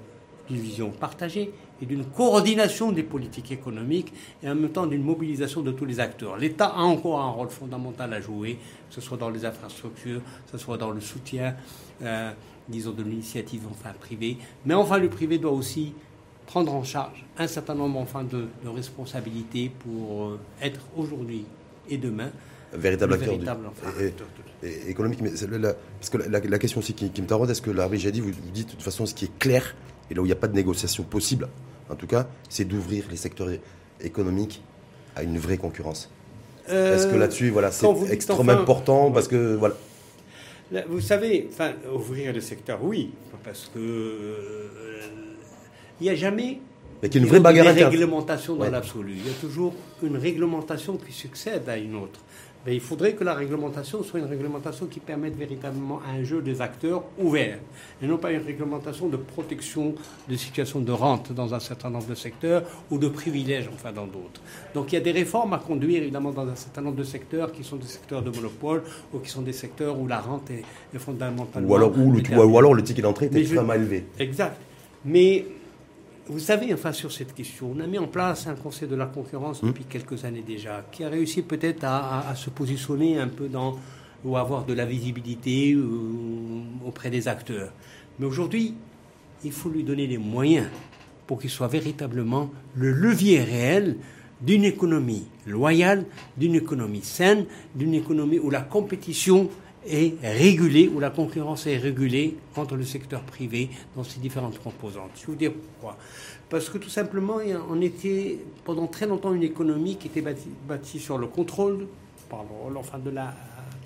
d'une vision partagée et d'une coordination des politiques économiques et en même temps d'une mobilisation de tous les acteurs. L'État a encore un rôle fondamental à jouer, que ce soit dans les infrastructures, que ce soit dans le soutien, euh, disons, de l'initiative enfin privée, mais enfin le privé doit aussi prendre en charge un certain nombre enfin de, responsabilités pour euh, être aujourd'hui et demain véritable acteur économique. Mais parce que la, question aussi qui, me taraude, est-ce que la j'ai dit, vous, vous dites de toute façon ce qui est clair, et là où il n'y a pas de négociation possible, en tout cas, c'est d'ouvrir les secteurs économiques à une vraie concurrence. Euh, est-ce que là-dessus, voilà, c'est extrêmement important parce que voilà. Vous savez, enfin, ouvrir le secteur, oui, parce que euh, il n'y a jamais mais qu'il y a une vraie bagarre réglementation dans l'absolu. Il y a toujours une réglementation qui succède à une autre il faudrait que la réglementation soit une réglementation qui permette véritablement un jeu des acteurs ouverts, et non pas une réglementation de protection de situations de rente dans un certain nombre de secteurs ou de privilèges, enfin, dans d'autres. Donc il y a des réformes à conduire, évidemment, dans un certain nombre de secteurs qui sont des secteurs de monopole ou qui sont des secteurs où la rente est, fondamentalement... Ou alors, le, ou alors le ticket d'entrée est extrêmement élevé. Exact. Mais vous savez, enfin, sur cette question, on a mis en place un conseil de la concurrence mmh. depuis quelques années déjà, qui a réussi peut-être à, se positionner un peu dans, ou avoir de la visibilité euh, auprès des acteurs. Mais aujourd'hui, il faut lui donner les moyens pour qu'il soit véritablement le levier réel d'une économie loyale, d'une économie saine, d'une économie où la compétition est régulée, où la concurrence est régulée entre le secteur privé dans ses différentes composantes. Je vais vous dire pourquoi. Parce que tout simplement, on était pendant très longtemps une économie qui était bâtie, sur le contrôle, enfin de la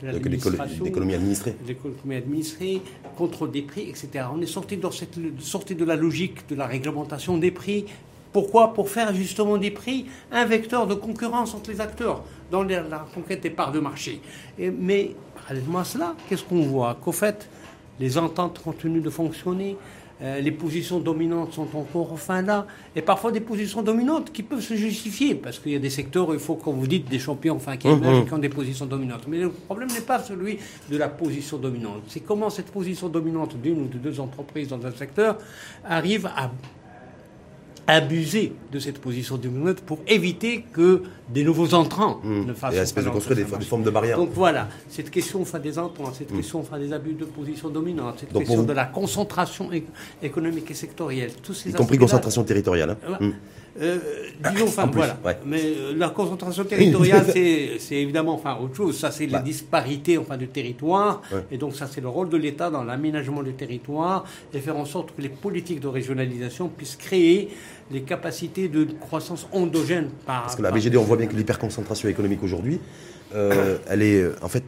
l'économie administrée. L'économie administrée, contrôle des prix, etc. On est sorti, dans cette, sorti de la logique de la réglementation des prix. Pourquoi? Pour faire justement des prix un vecteur de concurrence entre les acteurs dans la conquête des parts de marché. Et, mais parallèlement à cela, qu'est-ce qu'on voit Qu'au fait, les ententes continuent de fonctionner, euh, les positions dominantes sont encore enfin là, et parfois des positions dominantes qui peuvent se justifier, parce qu'il y a des secteurs où il faut, comme vous dites, des champions enfin, qui, mmh, qui ont des positions dominantes. Mais le problème n'est pas celui de la position dominante, c'est comment cette position dominante d'une ou de deux entreprises dans un secteur arrive à abuser de cette position dominante pour éviter que des nouveaux entrants mmh. ne fassent. Et espèce de construire des, formes de barrières. Donc voilà, cette question enfin, des entrants, cette mmh. question enfin, des abus de position dominante, cette question de la concentration économique et sectorielle, tous ces y compris concentration territoriale. Hein. Mmh. Euh, disons, enfin, voilà. Mais euh, la concentration territoriale, c'est évidemment enfin, autre chose. Ça, c'est les bah. disparités enfin, du territoire. Et donc, ça, c'est le rôle de l'État dans l'aménagement du territoire et faire en sorte que les politiques de régionalisation puissent créer les capacités de croissance endogène. Par, Parce que la BGD, on voit bien que l'hyperconcentration économique aujourd'hui, euh, elle est en fait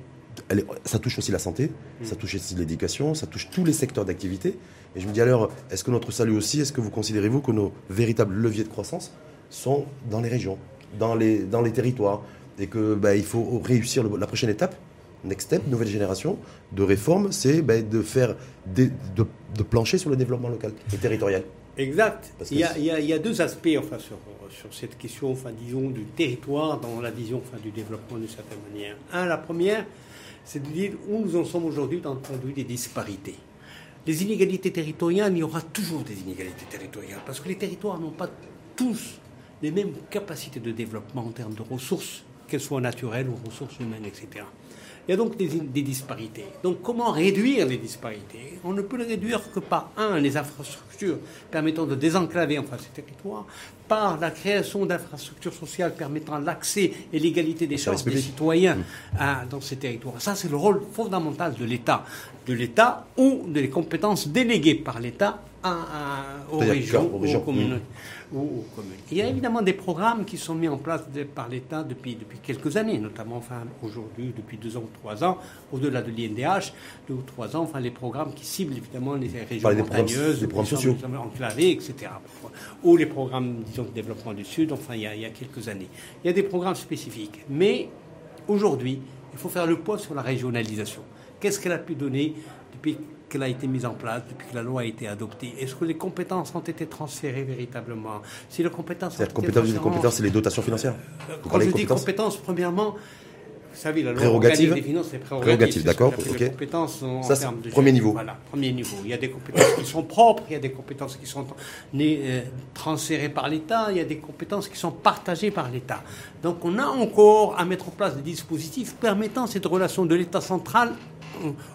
ça touche aussi la santé, mm. ça touche aussi l'éducation, ça touche tous les secteurs d'activité. Et je me dis alors, est-ce que notre salut aussi, est-ce que vous considérez-vous que nos véritables leviers de croissance sont dans les régions, dans les, dans les territoires Et que bah, il faut réussir la prochaine étape, next step, nouvelle génération de réforme, c'est bah, de faire de, de, plancher sur le développement local et territorial. Exact. Il y, a, il, y a, deux aspects enfin, sur, sur cette question, enfin, disons, du territoire dans la vision enfin, du développement d'une certaine manière. Un, la première, c'est de dire où nous en sommes aujourd'hui dans le point de vue des disparités. Les inégalités territoriales, il y aura toujours des inégalités territoriales, parce que les territoires n'ont pas tous les mêmes capacités de développement en termes de ressources, qu'elles soient naturelles ou ressources humaines, etc. Il y a donc des, disparités. Donc comment réduire les disparités? On ne peut les réduire que par, un, les infrastructures permettant de désenclaver enfin ces territoires, par la création d'infrastructures sociales permettant l'accès et l'égalité des chances des citoyens mmh. dans ces territoires. Ça, c'est le rôle fondamental de l'État. De l'État ou des compétences déléguées par l'État aux, régions, aux, communes, Il y a évidemment des programmes qui sont mis en place par l'État depuis, depuis quelques années, notamment enfin, aujourd'hui, depuis deux ans ou trois ans, au-delà de l'INDH, deux ou trois ans, enfin, les programmes qui ciblent évidemment les régions montagneuses, les programmes sociaux. enclavées, etc. Ou les programmes, disons, de développement du Sud, enfin, il y, a, il y a quelques années. Il y a des programmes spécifiques. Mais aujourd'hui, il faut faire le poids sur la régionalisation. Qu'est-ce qu'elle a pu donner depuis qu'elle a été mise en place, depuis que la loi a été adoptée Est-ce que les compétences ont été transférées véritablement? Si les compétences ont été compétences, compétences, c'est les dotations financières. Quand je dis compétences, premièrement, vous savez, la loi prérogative, des finances, c'est prérogative. d'accord. Les compétences en Ça, termes de premier niveau. Voilà, premier niveau. Il y a des compétences qui sont propres, il y a des compétences qui sont euh, transférées par l'État, il y a des compétences qui sont partagées par l'État. Donc on a encore à mettre en place des dispositifs permettant cette relation de l'État central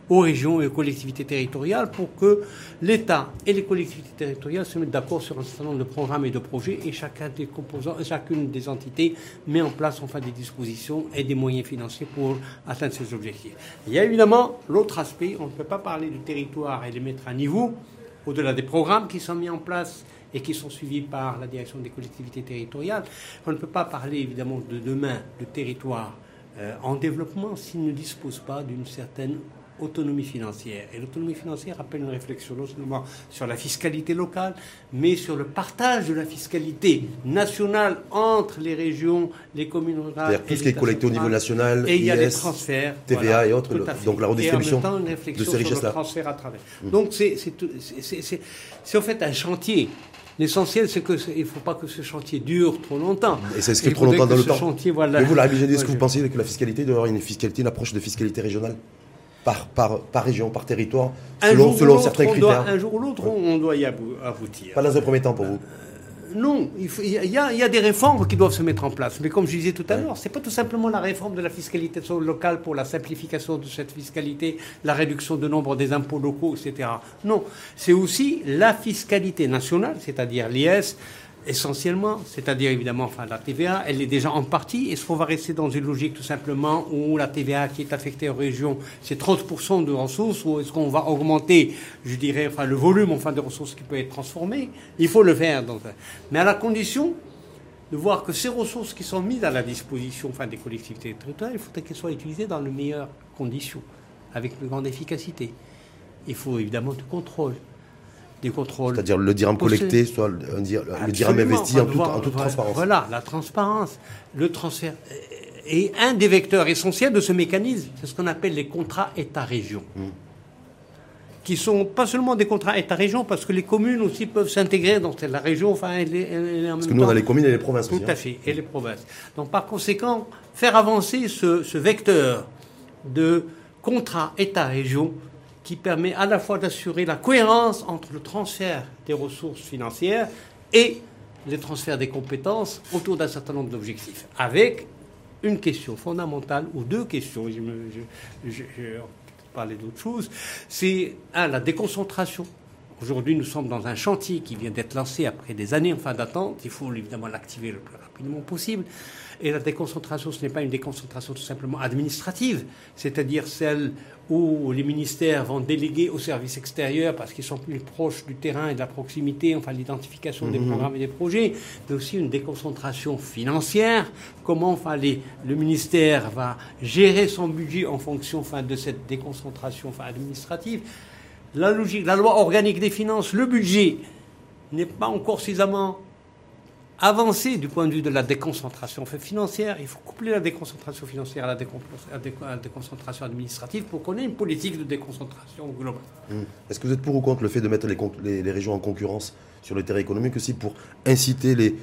aux régions et aux collectivités territoriales pour que l'État et les collectivités territoriales se mettent d'accord sur un certain nombre de programmes et de projets et chacun des composants, chacune des entités met en place enfin des dispositions et des moyens financiers pour atteindre ces objectifs. Il y a évidemment l'autre aspect, on ne peut pas parler du territoire et les mettre à niveau au-delà des programmes qui sont mis en place et qui sont suivis par la direction des collectivités territoriales. On ne peut pas parler évidemment de demain de territoire euh, en développement s'il ne dispose pas d'une certaine autonomie financière. Et l'autonomie financière appelle une réflexion non seulement sur la fiscalité locale, mais sur le partage de la fiscalité nationale entre les régions, les communes rurales. Tout ce qui est collecté au niveau national, et il y a des transferts, TVA et autres, donc la redistribution et en même temps, une réflexion de ces richesses-là. Mmh. Donc c'est en fait un chantier L'essentiel, c'est qu'il ne faut pas que ce chantier dure trop longtemps. Et c'est ce qui est trop longtemps dans le temps. Chantier, voilà. Mais vous, dit, est-ce que vous pensez que la fiscalité doit avoir une fiscalité, une approche de fiscalité régionale par, par, par région, par territoire, selon, selon certains critères Un jour ou l'autre, on doit y aboutir. Pas dans un premier temps pour vous non, il, y a, des réformes qui doivent se mettre en place. Mais comme je disais tout à l'heure, ce n'est pas tout simplement la réforme de la fiscalité locale pour la simplification de cette fiscalité, la réduction du nombre des impôts locaux, etc. Non, c'est aussi la fiscalité nationale, c'est-à-dire l'IS, essentiellement, c'est-à-dire évidemment enfin, la TVA, elle est déjà en partie. Est-ce qu'on va rester dans une logique tout simplement où la TVA qui est affectée aux régions, c'est 30% de ressources, ou est-ce qu'on va augmenter, je dirais, enfin, le volume enfin, de ressources qui peut être transformé Il faut le faire. Mais à la condition de voir que ces ressources qui sont mises à la disposition des collectivités territoriales, il faut qu'elles soient utilisées dans les meilleures conditions, avec une grande efficacité. Il faut évidemment du contrôle des contrôles. C'est-à-dire le dirham collecté, soit le, le dirham investi en, toute transparence. Voilà, la transparence, le transfert. Et un des vecteurs essentiels de ce mécanisme, c'est ce qu'on appelle les contrats État-région. Hmm. Qui sont pas seulement des contrats État-région, parce que les communes aussi peuvent s'intégrer dans la région. Enfin, parce que nous, on a les communes et les provinces Tout aussi, à hein. fait, et les provinces. Donc, par conséquent, faire avancer ce, ce vecteur de contrat État-région qui permet à la fois d'assurer la cohérence entre le transfert des ressources financières et les transferts des compétences autour d'un certain nombre d'objectifs, avec une question fondamentale, ou deux questions, je, je, je, d'autre chose, c'est, un, la déconcentration. Aujourd'hui, nous sommes dans un chantier qui vient d'être lancé après des années en fin d'attente. Il faut évidemment l'activer le plus rapidement possible. Et la déconcentration, ce n'est pas une déconcentration tout simplement administrative, c'est-à-dire celle où les ministères vont déléguer aux services extérieurs parce qu'ils sont plus proches du terrain et de la proximité, enfin l'identification des mhm. programmes et des projets, mais aussi une déconcentration financière, comment enfin, le ministère va gérer son budget en fonction enfin, de cette déconcentration enfin, administrative. La logique, la loi organique des finances, le budget n'est pas encore suffisamment avancer du point de vue de la déconcentration financière. Il faut coupler la déconcentration financière à la, déconcentration administrative pour qu'on ait une politique de déconcentration globale. Mmh. Est-ce que vous êtes pour ou contre le fait de mettre les, régions en concurrence sur le terrain économique aussi pour inciter les,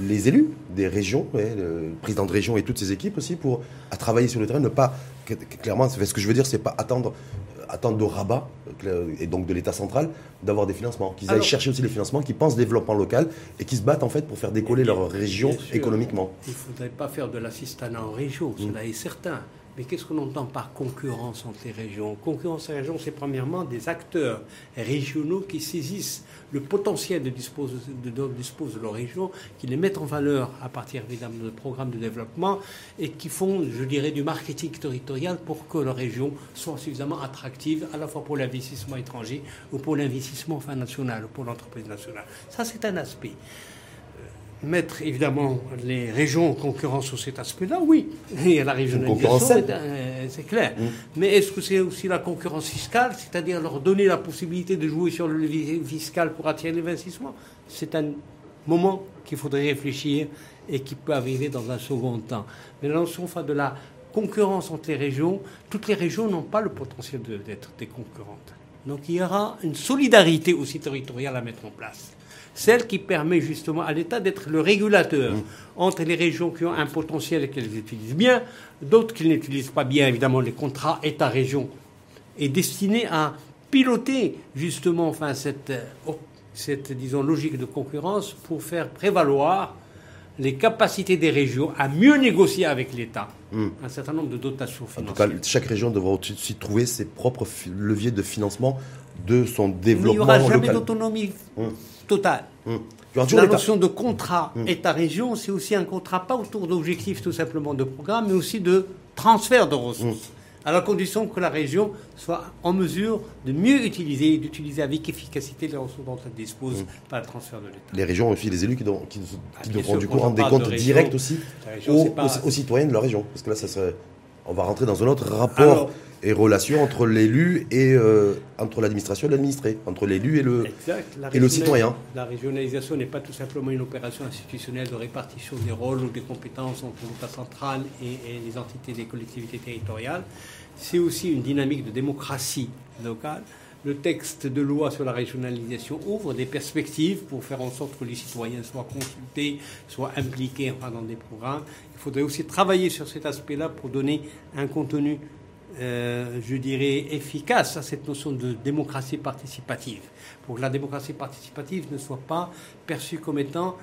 les élus des régions, le président de région et toutes ses équipes aussi, pour à travailler sur le terrain, ne pas clairement, ce que je veux dire, c'est pas attendre attendre de rabat, euh, et donc de l'État central, d'avoir des financements. Qu'ils aillent chercher aussi les financements, qu'ils pensent développement local et qui se battent en fait pour faire décoller leur région économiquement. Il ne faudrait pas faire de l'assistanat en région, cela est certain. Mais qu'est-ce qu'on entend par concurrence entre les régions? Concurrence entre les régions, c'est premièrement des acteurs régionaux qui saisissent le potentiel de dispose de, leur région, qui les mettent en valeur à partir évidemment de programmes de développement et qui font, je dirais, du marketing territorial pour que leur région soit suffisamment attractive à la fois pour l'investissement étranger ou pour l'investissement national ou pour l'entreprise nationale. Ça, c'est un aspect mettre évidemment les régions en concurrence sur cet aspect-là, oui. Et la régionalisation, euh, c'est clair. Mm. Mais est-ce que c'est aussi la concurrence fiscale, c'est-à-dire leur donner la possibilité de jouer sur le levier fiscal pour attirer l'investissement? C'est un moment qu'il faudrait réfléchir et qui peut arriver dans un second temps. Mais la notion de la concurrence entre les régions, toutes les régions n'ont pas le potentiel d'être des concurrentes. Donc il y aura une solidarité aussi territoriale à mettre en place celle qui permet justement à l'État d'être le régulateur mmh. entre les régions qui ont un potentiel et qu'elles utilisent bien, d'autres qui n'utilisent pas bien, évidemment, les contrats État-région, est destiné à piloter justement enfin, cette, euh, cette disons, logique de concurrence pour faire prévaloir les capacités des régions à mieux négocier avec l'État mmh. un certain nombre de dotations financières. En tout cas, chaque région devra aussi trouver ses propres leviers de financement de son développement. il n'y aura jamais d'autonomie. Mmh total. Hum. La notion de contrat. État-région, c'est aussi un contrat pas autour d'objectifs tout simplement de programme, mais aussi de transfert de ressources. À la condition que la région soit en mesure de mieux utiliser et d'utiliser avec efficacité les ressources dont elle dispose par le transfert de l'État. Les régions aussi les élus qui, qui, qui devront du coup rendre des comptes directs aussi aux, citoyens de la région. Parce que là, ça serait, on va rentrer dans un autre rapport et relation entre l'élu et euh, entre l'administration et l'administré, entre l'élu et le, et le citoyen. La régionalisation n'est pas tout simplement une opération institutionnelle de répartition des rôles ou des compétences entre l'État central et, les entités des collectivités territoriales. C'est aussi une dynamique de démocratie locale. Le texte de loi sur la régionalisation ouvre des perspectives pour faire en sorte que les citoyens soient consultés, soient impliqués dans des programmes. Il faudrait aussi travailler sur cet aspect-là pour donner un contenu euh, je dirais, efficace à cette notion de démocratie participative, pour que la démocratie participative ne soit pas perçue comme étant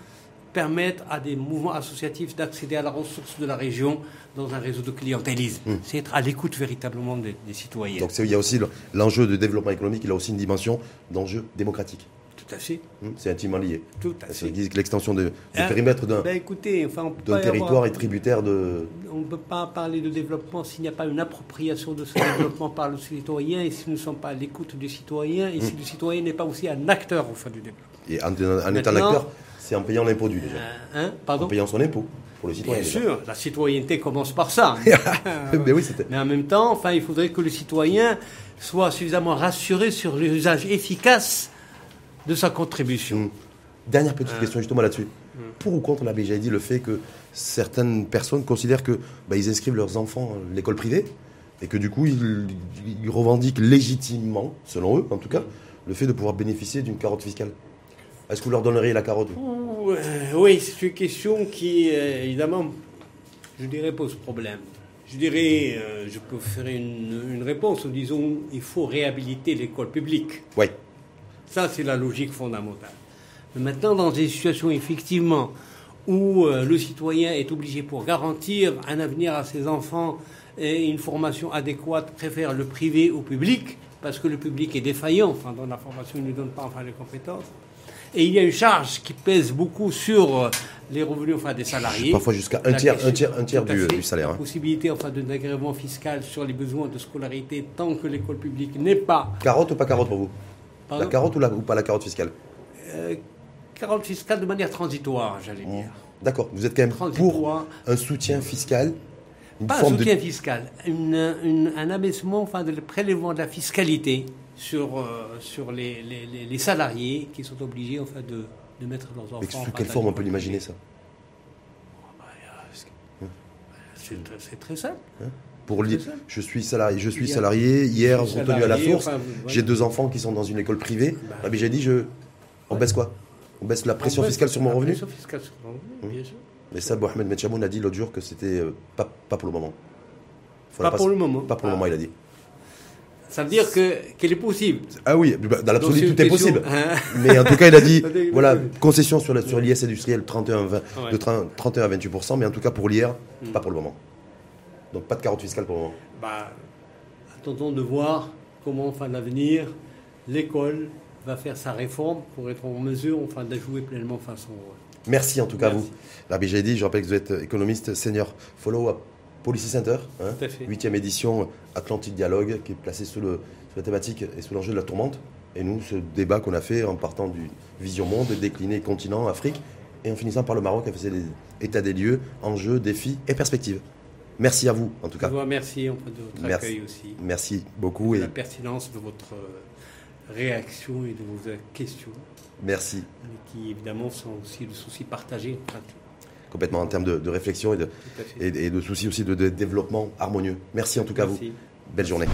permettre à des mouvements associatifs d'accéder à la ressource de la région dans un réseau de clientélisme. Hmm. C'est être à l'écoute véritablement des, des citoyens. Donc il y a aussi l'enjeu de développement économique, il a aussi une dimension d'enjeu démocratique. Tout à fait. Hmm, c'est intimement lié. Tout à fait. que l'extension du hein? périmètre d'un ben enfin, territoire est tributaire de. On ne peut pas parler de développement s'il n'y a pas une appropriation de ce développement par le citoyen et si nous ne sommes pas à l'écoute du citoyen et si hmm. le citoyen n'est pas aussi un acteur au fin du développement. Et en, étant un acteur, c'est en payant l'impôt du déjà. Euh, hein, pardon en payant son impôt. Pour le citoyen, Bien sûr, la citoyenneté commence par ça. mais, oui, mais en même temps, enfin, il faudrait que le citoyen soit suffisamment rassuré sur l'usage efficace de sa contribution. Hmm. Dernière petite euh. question justement là-dessus. Hmm. Pour ou contre, la dit le fait que certaines personnes considèrent que bah, ils inscrivent leurs enfants à l'école privée et que du coup ils, revendiquent légitimement, selon eux en tout cas, le fait de pouvoir bénéficier d'une carotte fiscale. Est-ce que vous leur donneriez la carotte Oui, c'est une question qui, euh, évidemment, je dirais, pose problème. Je dirais, euh, je peux faire une, une réponse en disant, il faut réhabiliter l'école publique. Oui. Ça, c'est la logique fondamentale. Mais maintenant, dans des situations effectivement où euh, le citoyen est obligé pour garantir un avenir à ses enfants et une formation adéquate, préfère le privé au public, parce que le public est défaillant, enfin, dans la formation, il ne donne pas enfin, les compétences. Et il y a une charge qui pèse beaucoup sur euh, les revenus enfin, des salariés. Parfois jusqu'à un tiers, un tiers, un tiers du, salaire. La hein. possibilité enfin, d'un agrément fiscal sur les besoins de scolarité tant que l'école publique n'est pas. Carotte ou pas carotte pour vous? La carotte ou, la, ou, pas la carotte fiscale? Euh, Carotte fiscale de manière transitoire, j'allais dire. D'accord, vous êtes quand même pour un soutien fiscal Pas un soutien fiscal, un abaissement enfin, de prélèvement de la fiscalité sur, euh, sur les, les, les, salariés qui sont obligés enfin, de, de mettre leurs enfants. Mais sous quelle forme on peut l'imaginer ça? C'est très simple. Hein? Pour je suis salarié, je suis salarié. Hier, retenu à la source, j'ai deux enfants qui sont dans une école privée. Bah, j'ai dit, je, on baisse quoi? On baisse la pression fiscale sur mon revenu? Pression fiscale sur mon revenu, bien sûr. Mais ça, Mohamed Metchamoun a dit l'autre jour que c'était euh, pas, pas, pour le moment. pas pour le moment. Pas pour le moment, il a dit. Ça veut dire qu'elle est possible. Ah oui, bah, dans l'absolu, tout est possible. Hein. Mais en tout cas, il a dit, voilà, concession sur l'IS industriel 31, 20, de 31 à 28%, mais en tout cas pour l'IR, hmm. pas pour le moment. Donc pas de carotte fiscale pour le moment. Bah, attendons de voir comment, enfin, l'avenir, l'école va faire sa réforme pour être en mesure, enfin, d'ajouer pleinement enfin, son rôle. Merci en tout cas à vous. Rabbi Jaidi, je rappelle que vous êtes économiste senior follow à Policy Center, hein, Tout à fait. huitième édition Atlantique Dialogue, qui est placée sous, le, sous la thématique et sous l'enjeu de la tourmente. Et nous, ce débat qu'on a fait en partant d'une vision monde, décliné continent, Afrique, et en finissant par le Maroc, qui a fait des états des lieux, enjeux, défis et perspectives. Merci à vous, en tout Je cas. vous remercie enfin, de votre Merci. accueil aussi, Merci beaucoup de et la pertinence de votre euh, réaction et de vos euh, questions, merci qui évidemment sont aussi le souci partagé. Complètement en termes de, de réflexion et de, et, et de soucis aussi de, de développement harmonieux. Merci en tout cas à vous. Merci. Belle journée.